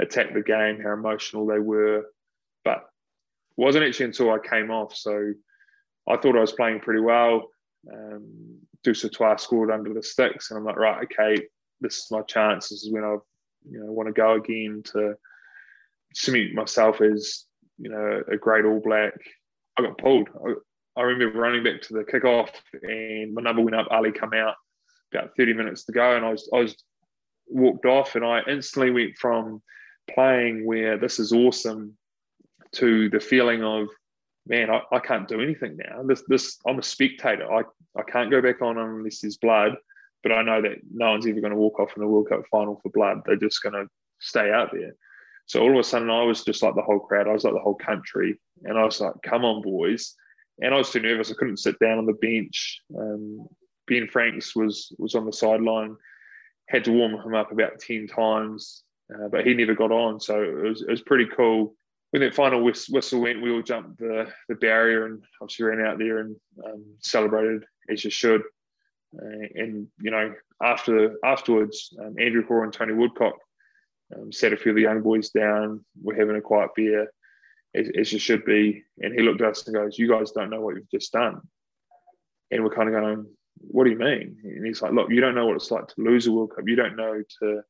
Speaker 3: attacked the game, how emotional they were. But wasn't actually until I came off. So I thought I was playing pretty well. Um, Dusautoir scored under the sticks, and I'm like, right, okay, this is my chance. This is when I, you know, want to go again to cement myself as, you know, a great All Black. I got pulled. I, I remember running back to the kickoff, and my number went up. Ali come out about 30 minutes to go, and I was I was walked off, and I instantly went from playing where this is awesome to the feeling of man, I, I can't do anything now. This this I'm a spectator. I, I can't go back on unless there's blood, but I know that no one's ever going to walk off in the World Cup final for blood. They're just going to stay out there. So all of a sudden, I was just like the whole crowd. I was like the whole country, and I was like, "Come on, boys!" And I was too nervous. I couldn't sit down on the bench. Um, ben Franks was was on the sideline. Had to warm him up about ten times, uh, but he never got on. So it was it was pretty cool when that final whistle went, we all jumped the, the barrier and obviously ran out there and um, celebrated as you should. Uh, and you know, after afterwards, um, Andrew Hore and Tony Woodcock um, sat a few of the young boys down. We're having a quiet beer, as, as you should be. And he looked at us and goes, "You guys don't know what you've just done." And we're kind of going, "What do you mean?" And he's like, "Look, you don't know what it's like to lose a World Cup. You don't know to."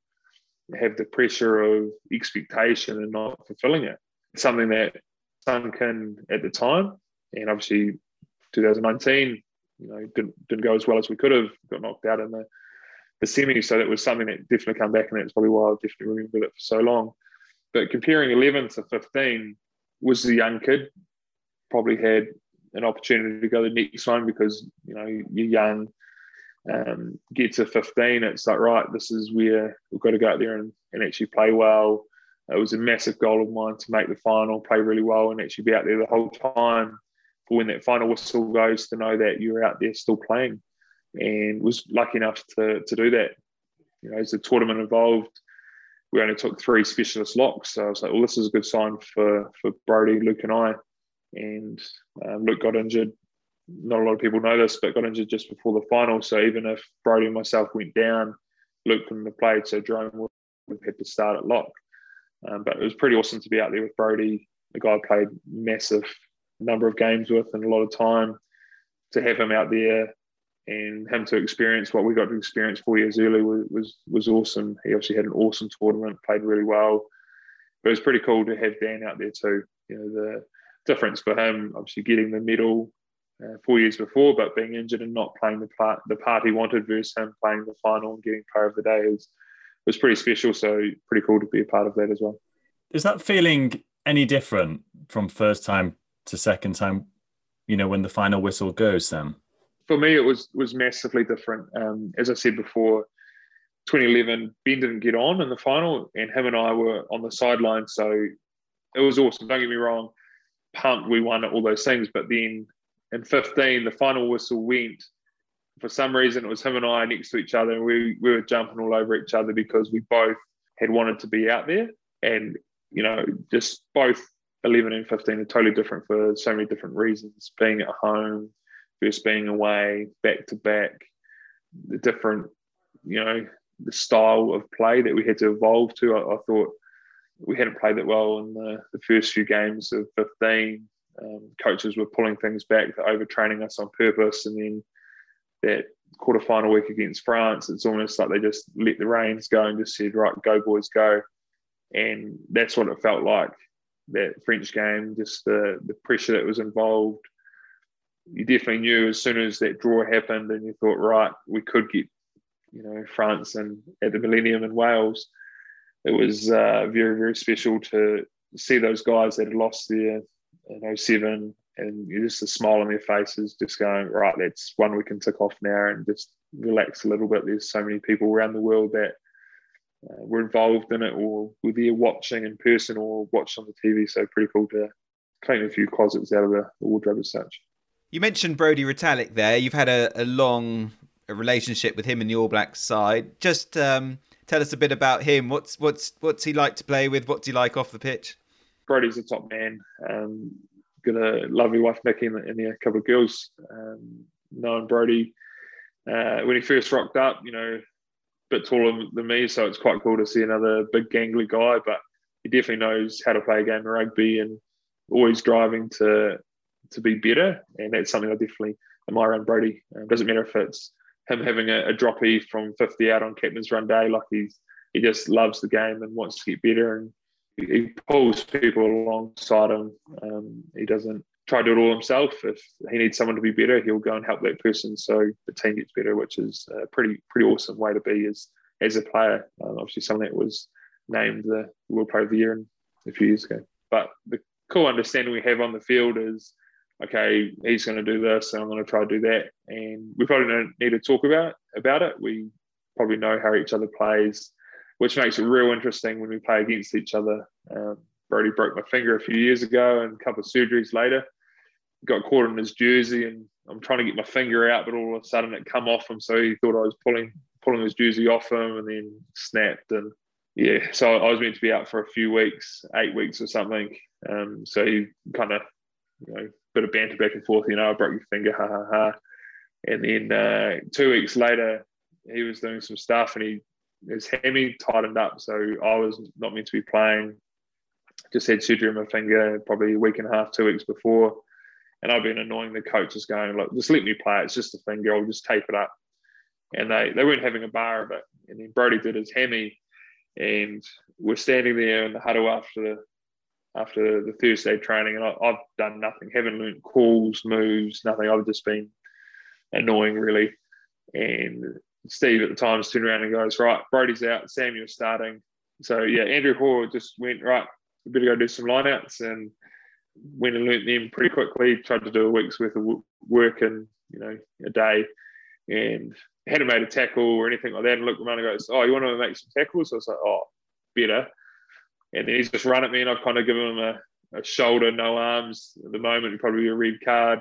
Speaker 3: have the pressure of expectation and not fulfilling it something that sunk in at the time. And obviously, 2019, you know, didn't, didn't go as well as we could have. Got knocked out in the the semi, so that was something that definitely come back, and that's probably why I definitely remembered it for so long. But comparing 11 to 15 was the young kid probably had an opportunity to go the next one because you know you're young. Um, get to 15, it's like right, this is where we've got to go out there and, and actually play well it was a massive goal of mine to make the final, play really well, and actually be out there the whole time for when that final whistle goes to know that you're out there still playing. And was lucky enough to, to do that. You know, as the tournament evolved, we only took three specialist locks. So I was like, well, this is a good sign for, for Brodie, Luke, and I. And um, Luke got injured. Not a lot of people know this, but got injured just before the final. So even if Brodie and myself went down, Luke couldn't have played. So Jerome would have had to start at lock. Um, but it was pretty awesome to be out there with Brodie, a guy I played massive number of games with and a lot of time. To have him out there and him to experience what we got to experience four years earlier was, was, was awesome. He obviously had an awesome tournament, played really well. But it was pretty cool to have Dan out there too. You know, the difference for him, obviously getting the medal uh, four years before, but being injured and not playing the part the part he wanted versus him playing the final and getting player of the day is was pretty special. So pretty cool to be a part of that as well.
Speaker 4: Is that feeling any different from first time to second time? You know, when the final whistle goes, Sam.
Speaker 3: For me, it was was massively different. Um, as I said before, 2011, Ben didn't get on in the final, and him and I were on the sideline. So it was awesome. Don't get me wrong, pumped we won all those things. But then in 15, the final whistle went, for some reason it was him and I next to each other, and we we were jumping all over each other because we both had wanted to be out there, and you know, just both 11 and 15 are totally different for so many different reasons. Being at home versus being away, back to back, the different, you know, the style of play that we had to evolve to. I, I thought we hadn't played that well in the, the first few games of 15. Um, coaches were pulling things back, overtraining us on purpose, and then that quarterfinal week against France, it's almost like they just let the reins go and just said, right, go boys, go. And that's what it felt like, that French game, just the, the pressure that was involved. You definitely knew as soon as that draw happened and you thought, right, we could get, you know, France and at the Millennium in Wales. It was uh, very, very special to see those guys that had lost there in 07 and just a smile on their faces, just going, right, that's one we can tick off now and just relax a little bit. There's so many people around the world that uh, were involved in it or were there watching in person or watched on the TV. So pretty cool to clean a few closets out of the, the wardrobe as such.
Speaker 2: You mentioned Brodie Retallick there. You've had a, a long relationship with him in the All Blacks side. Just um, tell us a bit about him. What's what's what's he like to play with? What's he like off the pitch?
Speaker 3: Brodie's a top man. Um, got a lovely wife, Nikki, and, and a couple of girls. Um, knowing Brodie, uh, when he first rocked up, you know, a bit taller than me, so it's quite cool to see another big gangly guy. But he definitely knows how to play a game of rugby and always driving to to be better, and that's something I definitely admire on Brodie. Um, doesn't matter if it's him having a, a droppy from 50 out on captain's run day, like he's he just loves the game and wants to get better, and he pulls people alongside him. Um, he doesn't try to do it all himself. If he needs someone to be better, he'll go and help that person so the team gets better, which is a pretty pretty awesome way to be as as a player. Um, obviously, something that was named the World Player of the Year a few years ago. But the cool understanding we have on the field is okay, he's going to do this and I'm going to try to do that. And we probably don't need to talk about about it. We probably know how each other plays, which makes it real interesting when we play against each other. Um, Brodie broke my finger a few years ago and a couple of surgeries later. Got caught in his jersey and I'm trying to get my finger out, but all of a sudden it come off him. So he thought I was pulling pulling his jersey off him and then snapped. And yeah, so I was meant to be out for a few weeks, eight weeks or something. Um, so he kind of, you know, bit of banter back and forth. You know, I broke your finger, ha ha ha. And then uh, two weeks later, he was doing some stuff, and he his hammy tightened up, so I was not meant to be playing. Just had surgery on my finger, probably a week and a half, two weeks before, and I've been annoying the coaches, going like, "Just let me play. It's just a finger. I'll just tape it up." And they they weren't having a bar of it. And then Brodie did his hammy, and we're standing there in the huddle after the after the Thursday training, and I, have done nothing. Haven't learned calls, moves, nothing. I've just been annoying, really. And Steve at the time turned around and goes, "Right, Brodie's out. Samuel's starting." So yeah, Andrew Hore just went right. We better go do some lineouts and went and learnt them pretty quickly. Tried to do a week's worth of work in you know a day, and hadn't made a tackle or anything like that. And looked around and goes, "Oh, you want to make some tackles?" So I was like, "Oh, better." and then he's just run at me, and I've kind of given him a, a shoulder, no arms at the moment, probably a red card.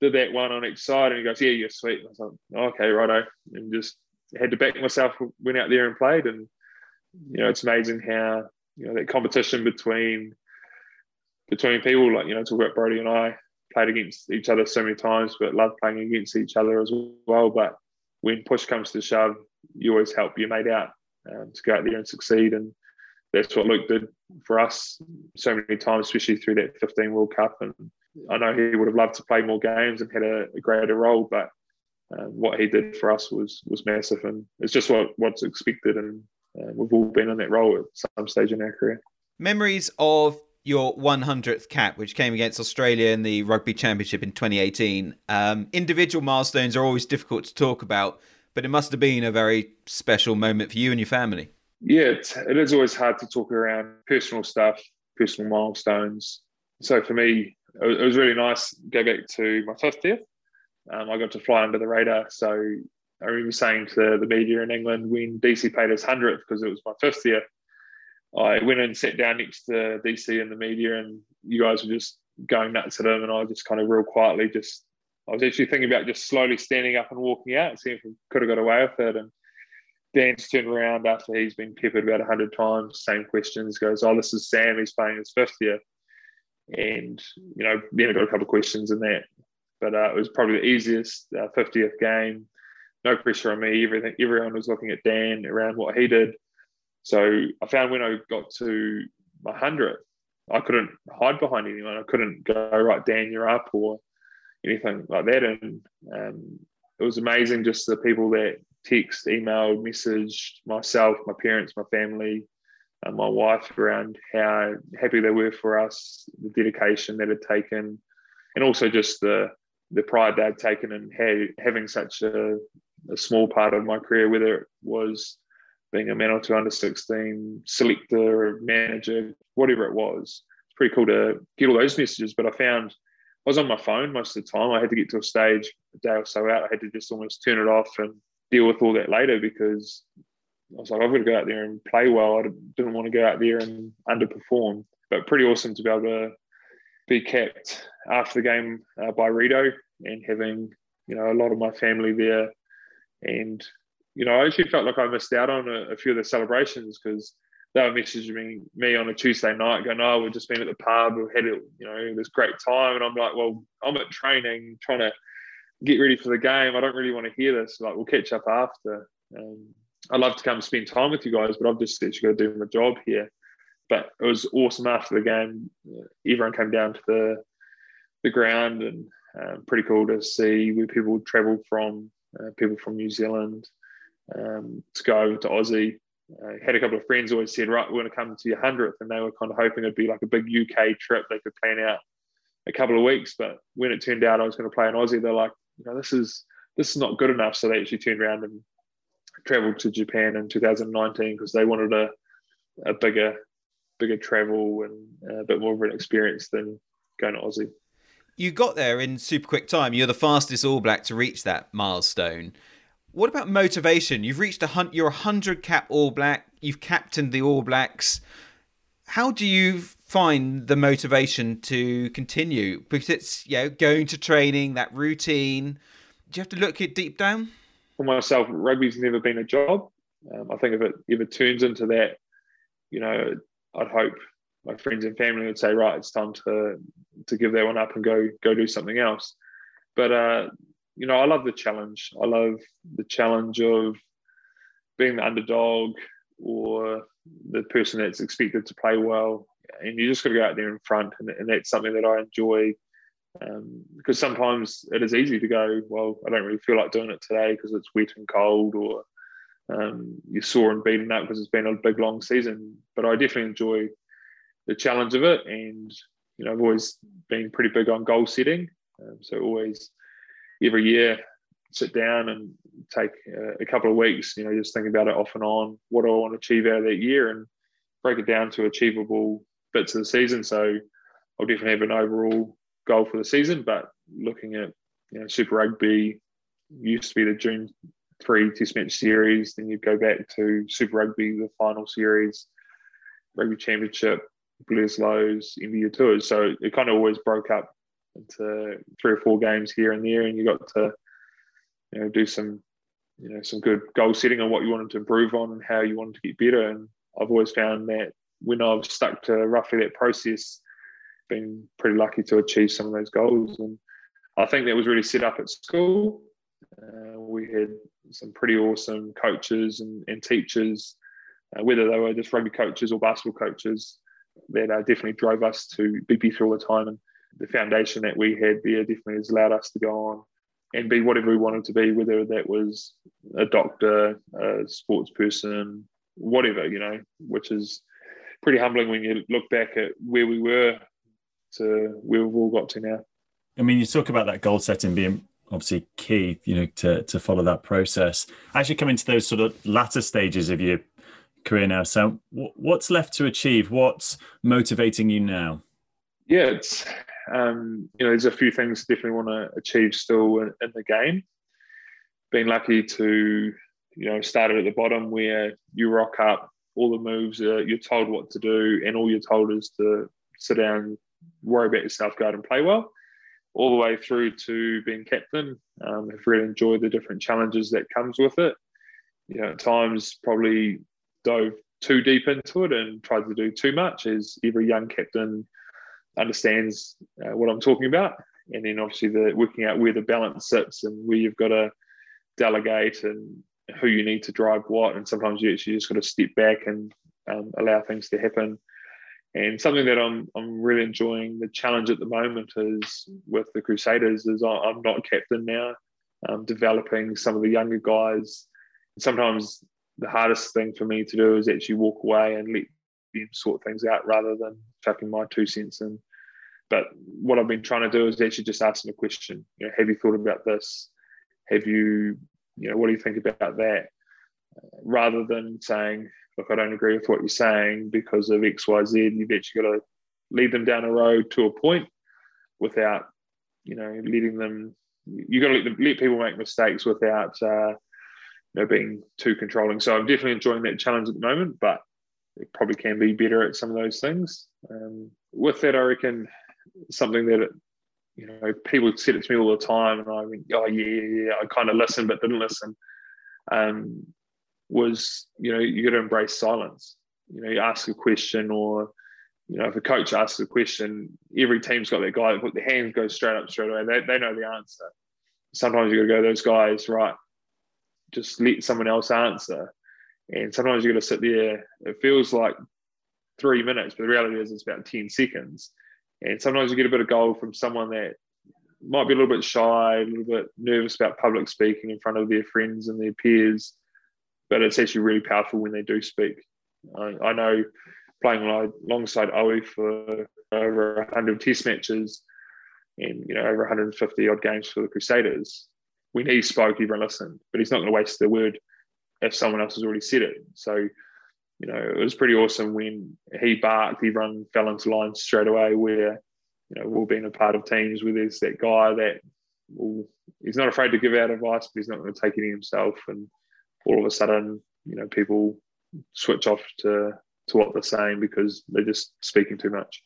Speaker 3: Did that one on each side, and he goes, "Yeah, you're sweet." And I was like, "Okay, righto," and just had to back myself. Went out there and played, and you know, it's amazing how you know that competition between between people, like you know, talk about Brodie and I played against each other so many times, but love playing against each other as well. But when push comes to shove, you always help your mate out um, to go out there and succeed. And that's what Luke did for us so many times, especially through that 15 World Cup. And I know he would have loved to play more games and had a, a greater role, but um, what he did for us was was massive, and it's just what what's expected. And uh, we've all been in that role at some stage in our career.
Speaker 2: Memories of your 100th cap, which came against Australia in the Rugby Championship in 2018. Um, individual milestones are always difficult to talk about, but it must have been a very special moment for you and your family
Speaker 3: yeah, it's, it is always hard to talk around personal stuff, personal milestones. So for me, it was really nice to go back to my 50th. Um, I got to fly under the radar. So I remember saying to the media in England when DC paid his 100th, because it was my fifth year, I went and sat down next to DC and the media, and you guys were just going nuts at him. And I was just kind of real quietly just, I was actually thinking about just slowly standing up and walking out, seeing if I could have got away with it. And Dan's turned around after he's been peppered about 100 times, same questions, goes, Oh, this is Sam, he's playing his fifth year. And, you know, then I got a couple of questions in that. But uh, it was probably the easiest uh, 50th game. No pressure on me. Everything, everyone was looking at Dan around what he did. So I found when I got to my 100th, I couldn't hide behind anyone. I couldn't go, right, Dan, you're up, or anything like that. And um, it was amazing just the people that text, emailed, messaged myself, my parents, my family, and my wife around how happy they were for us, the dedication that had taken, and also just the the pride they'd taken in having such a, a, small part of my career, whether it was being a man or two under 16 selector manager, whatever it was. It's pretty cool to get all those messages. But I found I was on my phone most of the time. I had to get to a stage a day or so out. I had to just almost turn it off and deal with all that later because I was like, I've got to go out there and play well. I didn't want to go out there and underperform. But pretty awesome to be able to be kept after the game uh, by Rito and having, you know, a lot of my family there. And, you know, I actually felt like I missed out on a, a few of the celebrations because they were messaging me on a Tuesday night going, oh, we've just been at the pub, we've had, it, you know, this great time. And I'm like, well, I'm at training trying to get ready for the game. I don't really want to hear this. Like, we'll catch up after. Um, I'd love to come spend time with you guys, but I've just actually got to do my job here. But it was awesome after the game. Everyone came down to the the ground and um, pretty cool to see where people travelled from, uh, people from New Zealand um, to go over to Aussie. Uh, had a couple of friends always said, right, we're going to come to your 100th. And they were kind of hoping it'd be like a big UK trip they could plan out a couple of weeks. But when it turned out I was going to play in Aussie, they're like, you know, this is this is not good enough. So they actually turned around and travelled to Japan in 2019 because they wanted a, a bigger bigger travel and a bit more of an experience than going to Aussie.
Speaker 2: You got there in super quick time. You're the fastest All Black to reach that milestone. What about motivation? You've reached a hunt. You're a hundred cap All Black. You've captained the All Blacks. How do you find the motivation to continue? Because it's you know going to training, that routine. Do you have to look it deep down?
Speaker 3: For myself, rugby's never been a job. Um, I think if it ever turns into that, you know, I'd hope my friends and family would say, right, it's time to to give that one up and go go do something else. But uh, you know, I love the challenge. I love the challenge of being the underdog or the person that's expected to play well, and you just got to go out there in front, and, and that's something that I enjoy. Um, because sometimes it is easy to go, well, I don't really feel like doing it today because it's wet and cold, or um, you saw and beaten up because it's been a big long season. But I definitely enjoy the challenge of it, and you know I've always been pretty big on goal setting, um, so always every year sit down and take uh, a couple of weeks, you know, just think about it off and on. What do I want to achieve out of that year, and break it down to achievable bits of the season. So I'll definitely have an overall goal for the season, but looking at you know Super Rugby used to be the June three Test match series. Then you'd go back to Super Rugby, the final series, Rugby Championship, Bledisloe's, India tours. So it kind of always broke up into three or four games here and there, and you got to you know do some you know some good goal setting on what you wanted to improve on and how you wanted to get better. And I've always found that when I've stuck to roughly that process, been pretty lucky to achieve some of those goals. And I think that was really set up at school. Uh, we had some pretty awesome coaches and, and teachers, uh, whether they were just rugby coaches or basketball coaches, that uh, definitely drove us to be better all the time. And the foundation that we had there definitely has allowed us to go on and be whatever we wanted to be, whether that was a doctor, a sports person, whatever, you know, which is pretty humbling when you look back at where we were to where we've all got to now.
Speaker 4: I mean, you talk about that goal setting being obviously key, you know, to to follow that process. Actually, coming to those sort of latter stages of your career now. So, what's left to achieve? What's motivating you now?
Speaker 3: Yeah, it's um, you know, there's a few things definitely want to achieve still in, the game. Being lucky to you know started at the bottom where you rock up, all the moves, uh, you're told what to do, and all you're told is to sit down, worry about yourself, go out and play well all the way through to being captain. Um, have really enjoyed the different challenges that comes with it. You know, at times probably dove too deep into it and tried to do too much, as every young captain understands uh, what I'm talking about. And then obviously the working out where the balance sits and where you've got to delegate and who you need to drive what. And sometimes you actually just got to step back and um, allow things to happen and something that I'm I'm really enjoying the challenge at the moment is with the Crusaders is I'm not captain now. I'm developing some of the younger guys. Sometimes the hardest thing for me to do is actually walk away and let them sort things out rather than chucking my two cents in. But what I've been trying to do is actually just ask them a question. You know, have you thought about this? Have you, you know, what do you think about that? Rather than saying, look, I don't agree with what you're saying because of X, Y, Z. You've actually got to lead them down a road to a point without, you know, letting them. You've got to let them, let people make mistakes without, uh, you know, being too controlling. So I'm definitely enjoying that challenge at the moment, but it probably can be better at some of those things. Um, with that, I reckon something that it, you know people said it to me all the time, and I think, oh yeah, yeah, yeah. I kind of listened but didn't listen. Um, was you know you got to embrace silence. You know, you ask a question or you know, if a coach asks a question, every team's got their guy that put their hand goes straight up straight away. They, they know the answer. sometimes you got to go those guys right. Just let someone else answer, and sometimes you got to sit there. It feels like three minutes, but the reality is it's about ten seconds. And sometimes you get a bit of gold from someone that might be a little bit shy, a little bit nervous about public speaking in front of their friends and their peers, but it's actually really powerful when they do speak. I, I know playing alongside Owie for over 100 test matches and you know over 150 odd games for the Crusaders. When he spoke, everyone listened, but he's not going to waste the word if someone else has already said it. So, you know, it was pretty awesome when he barked, everyone fell into line straight away. Where you know, we've been a part of teams where there's that guy that will, he's not afraid to give out advice, but he's not going to take any himself. And all of a sudden, you know, people switch off to to what they're saying because they're just speaking too much.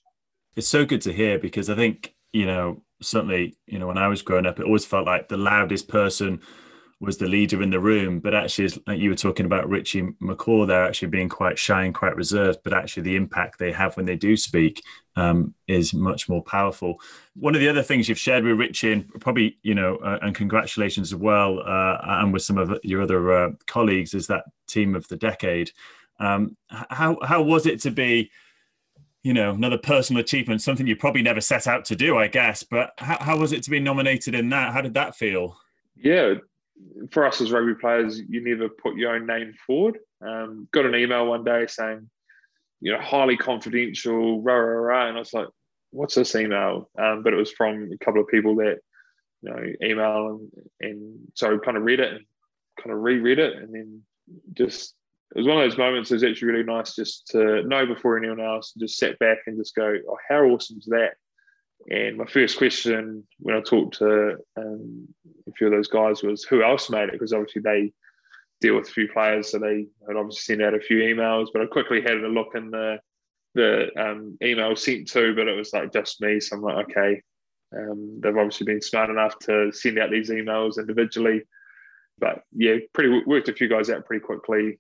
Speaker 4: It's so good to hear because I think you know certainly you know when I was growing up, it always felt like the loudest person was the leader in the room, but actually, like you were talking about Richie McCaw, they're actually being quite shy and quite reserved, but actually, the impact they have when they do speak um, is much more powerful. One of the other things you've shared with Richie, and probably, you know, uh, and congratulations as well, uh, and with some of your other uh, colleagues, is that team of the decade. Um, how how was it to be? you know, another personal achievement, something you probably never set out to do, I guess. But how, how was it to be nominated in that? How did that feel?
Speaker 3: Yeah, for us as rugby players, you never put your own name forward. Um, got an email one day saying, you know, highly confidential, rah, rah, rah. And I was like, what's this email? Um, but it was from a couple of people that, you know, email and, and so kind of read it and kind of reread it. And then just, it was one of those moments it was actually really nice just to know before anyone else and just sit back and just go, oh, how awesome is that? And my first question when I talked to um, a few of those guys was who else made it? Because obviously they deal with a few players, so they had obviously sent out a few emails. But I quickly had a look in the the um, email sent to, but it was like just me. So I'm like, okay, um, they've obviously been smart enough to send out these emails individually. But yeah, pretty worked a few guys out pretty quickly.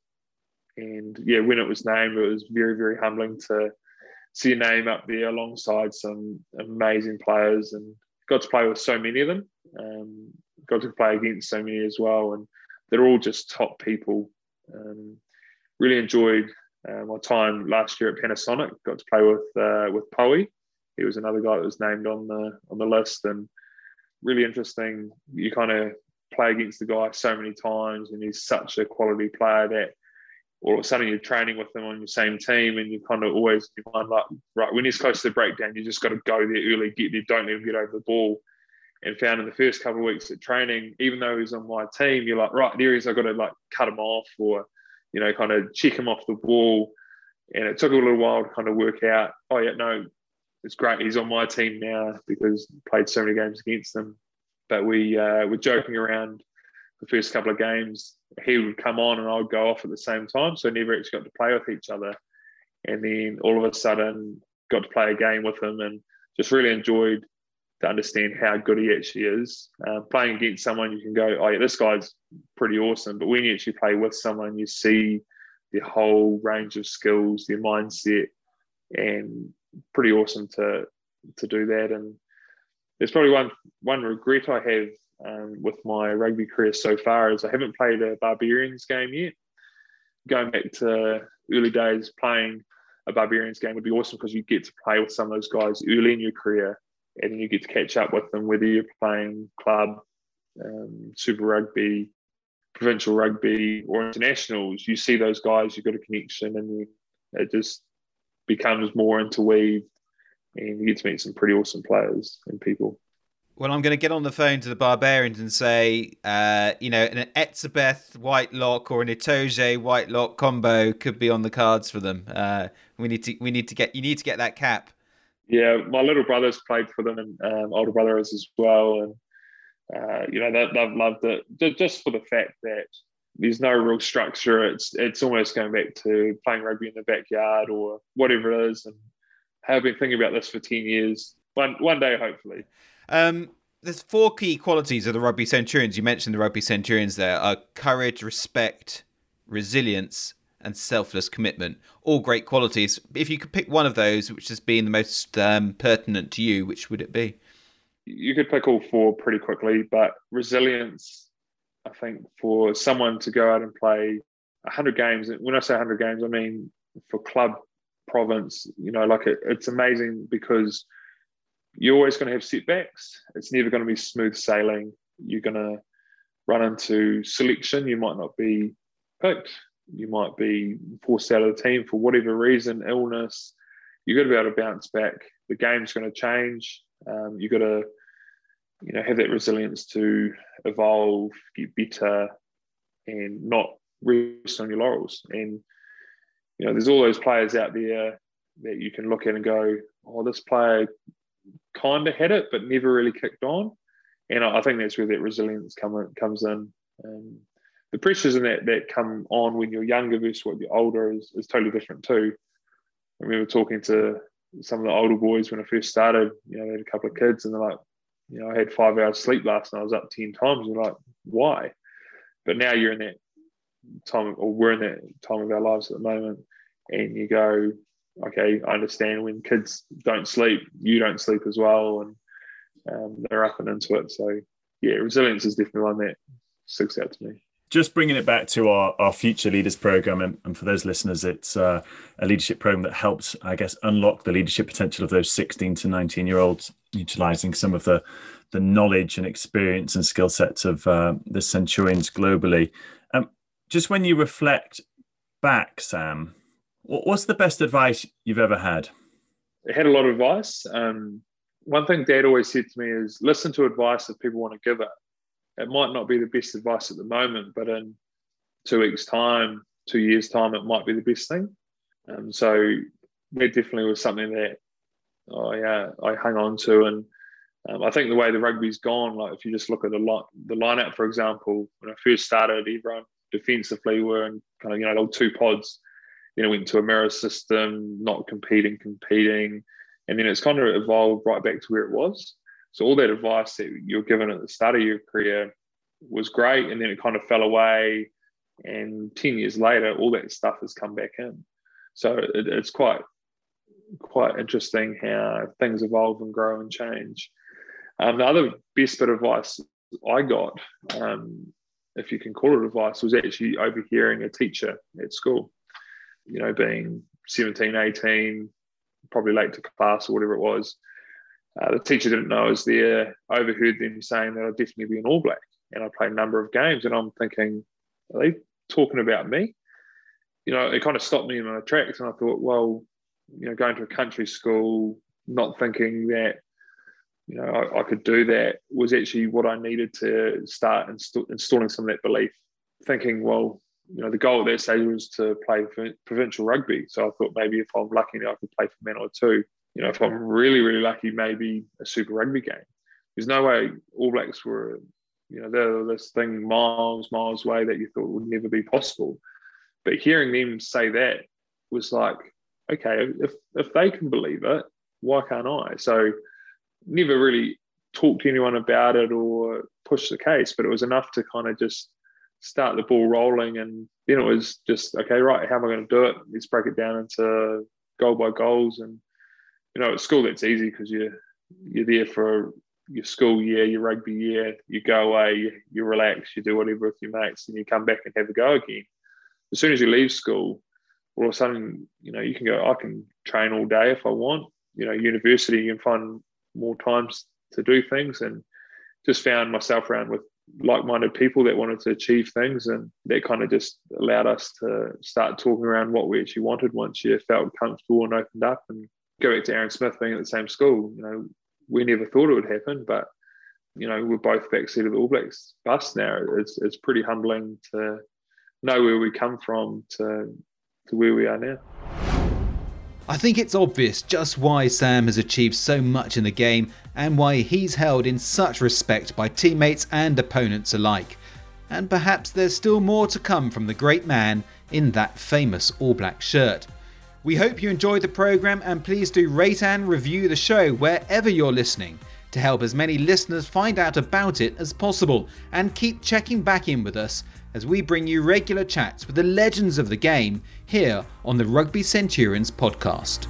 Speaker 3: And yeah, when it was named, it was very, very humbling to see your name up there alongside some amazing players and got to play with so many of them. Um, got to play against so many as well, and they're all just top people. Um, really enjoyed uh, my time last year at Panasonic. Got to play with uh, with Poey. He was another guy that was named on the on the list, and really interesting. You kind of play against the guy so many times, and he's such a quality player that all of a sudden you're training with them on your same team and you kind of always you mind like right when he's close to the breakdown you just got to go there early get there don't let him get over the ball. And found in the first couple of weeks at training even though he's on my team you're like right there is I've got to like cut him off or you know kind of check him off the ball. And it took a little while to kind of work out oh yeah no it's great he's on my team now because played so many games against them. But we uh, were joking around the first couple of games, he would come on and I would go off at the same time. So never actually got to play with each other. And then all of a sudden, got to play a game with him and just really enjoyed to understand how good he actually is. Uh, playing against someone, you can go, oh, yeah, this guy's pretty awesome. But when you actually play with someone, you see the whole range of skills, their mindset, and pretty awesome to to do that. And there's probably one one regret I have um, with my rugby career so far is I haven't played a Barbarians game yet. Going back to early days, playing a Barbarians game would be awesome because you get to play with some of those guys early in your career and then you get to catch up with them, whether you're playing club, um, super rugby, provincial rugby, or internationals. You see those guys, you've got a connection, and it just becomes more interweaved, and you get to meet some pretty awesome players and people.
Speaker 2: Well, I'm going to get on the phone to the Barbarians and say, uh, you know, an Etzebeth Whitelock or an Itoje Whitelock combo could be on the cards for them. Uh, we need to, we need to get, you need to get that cap.
Speaker 3: Yeah, my little brother's played for them, and um, older brother is as well, and uh, you know they, they've loved it just for the fact that there's no real structure. It's it's almost going back to playing rugby in the backyard or whatever it is, and have been thinking about this for ten years. One one day, hopefully.
Speaker 2: Um, there's four key qualities of the Rugby Centurions. You mentioned the Rugby Centurions there are courage, respect, resilience, and selfless commitment. All great qualities. If you could pick one of those which has been the most um, pertinent to you, which would it be?
Speaker 3: you could pick all four pretty quickly, but resilience, I think, for someone to go out and play 100 games, when I say 100 games, I mean for club, province, you know, like it, it's amazing because you're always going to have setbacks. It's never going to be smooth sailing. You're going to run into selection. You might not be picked. You might be forced out of the team for whatever reason, illness. You've got to be able to bounce back. The game's going to change. Um, you've got to, you know, have that resilience to evolve, get better, and not rest on your laurels. And you know, there's all those players out there that you can look at and go, "Oh, this player kind of had it, but never really kicked on." And I think that's where that resilience come, comes in. Um, the pressures in that that come on when you're younger versus what you're older is, is totally different too. I remember talking to some of the older boys when I first started. You know, they had a couple of kids, and they're like, "You know, I had five hours sleep last night. I was up ten times." And like, "Why?" But now you're in that time, or we're in that time of our lives at the moment, and you go, "Okay, I understand when kids don't sleep, you don't sleep as well, and um, they're up and into it." So, yeah, resilience is definitely one that sticks out to me
Speaker 4: just bringing it back to our, our future leaders program and, and for those listeners it's uh, a leadership program that helps i guess unlock the leadership potential of those 16 to 19 year olds utilizing some of the the knowledge and experience and skill sets of uh, the centurions globally um, just when you reflect back sam what's the best advice you've ever had
Speaker 3: i had a lot of advice um, one thing dad always said to me is listen to advice if people want to give it it might not be the best advice at the moment, but in two weeks' time, two years' time, it might be the best thing. Um, so that definitely was something that I uh, I hung on to, and um, I think the way the rugby's gone, like if you just look at the line, the lineout, for example, when I first started, everyone defensively were in kind of you know two pods. You know, went to a mirror system, not competing, competing, and then it's kind of evolved right back to where it was. So all that advice that you're given at the start of your career was great, and then it kind of fell away. And ten years later, all that stuff has come back in. So it, it's quite quite interesting how things evolve and grow and change. Um, the other best bit of advice I got, um, if you can call it advice, was actually overhearing a teacher at school. You know, being 17, 18, probably late to class or whatever it was, uh, the teacher didn't know I was there, overheard them saying that I'd definitely be an All Black. And I played a number of games, and I'm thinking, are they talking about me? You know, it kind of stopped me in my tracks. And I thought, well, you know, going to a country school, not thinking that, you know, I, I could do that was actually what I needed to start inst- installing some of that belief. Thinking, well, you know, the goal at that stage was to play provincial rugby. So I thought maybe if I'm lucky I could play for Manawatu you know, if I'm really, really lucky, maybe a Super Rugby game. There's no way All Blacks were, you know, they're this thing miles, miles away that you thought would never be possible. But hearing them say that was like, okay, if if they can believe it, why can't I? So never really talked to anyone about it or pushed the case, but it was enough to kind of just start the ball rolling. And then it was just, okay, right, how am I going to do it? Let's break it down into goal by goals and you know, at school that's easy because you're you're there for your school year, your rugby year. You go away, you, you relax, you do whatever with your mates, and you come back and have a go again. As soon as you leave school, all of a sudden, you know, you can go. I can train all day if I want. You know, university, you can find more times to do things, and just found myself around with like-minded people that wanted to achieve things and that kind of just allowed us to start talking around what we actually wanted once you felt comfortable and opened up and go back to Aaron Smith being at the same school, you know, we never thought it would happen, but you know, we're both backseat of the All Blacks bus now. It's it's pretty humbling to know where we come from to to where we are now.
Speaker 2: I think it's obvious just why Sam has achieved so much in the game and why he's held in such respect by teammates and opponents alike. And perhaps there's still more to come from the great man in that famous All Black shirt. We hope you enjoyed the programme and please do rate and review the show wherever you're listening to help as many listeners find out about it as possible and keep checking back in with us as we bring you regular chats with the legends of the game here on the Rugby Centurions podcast.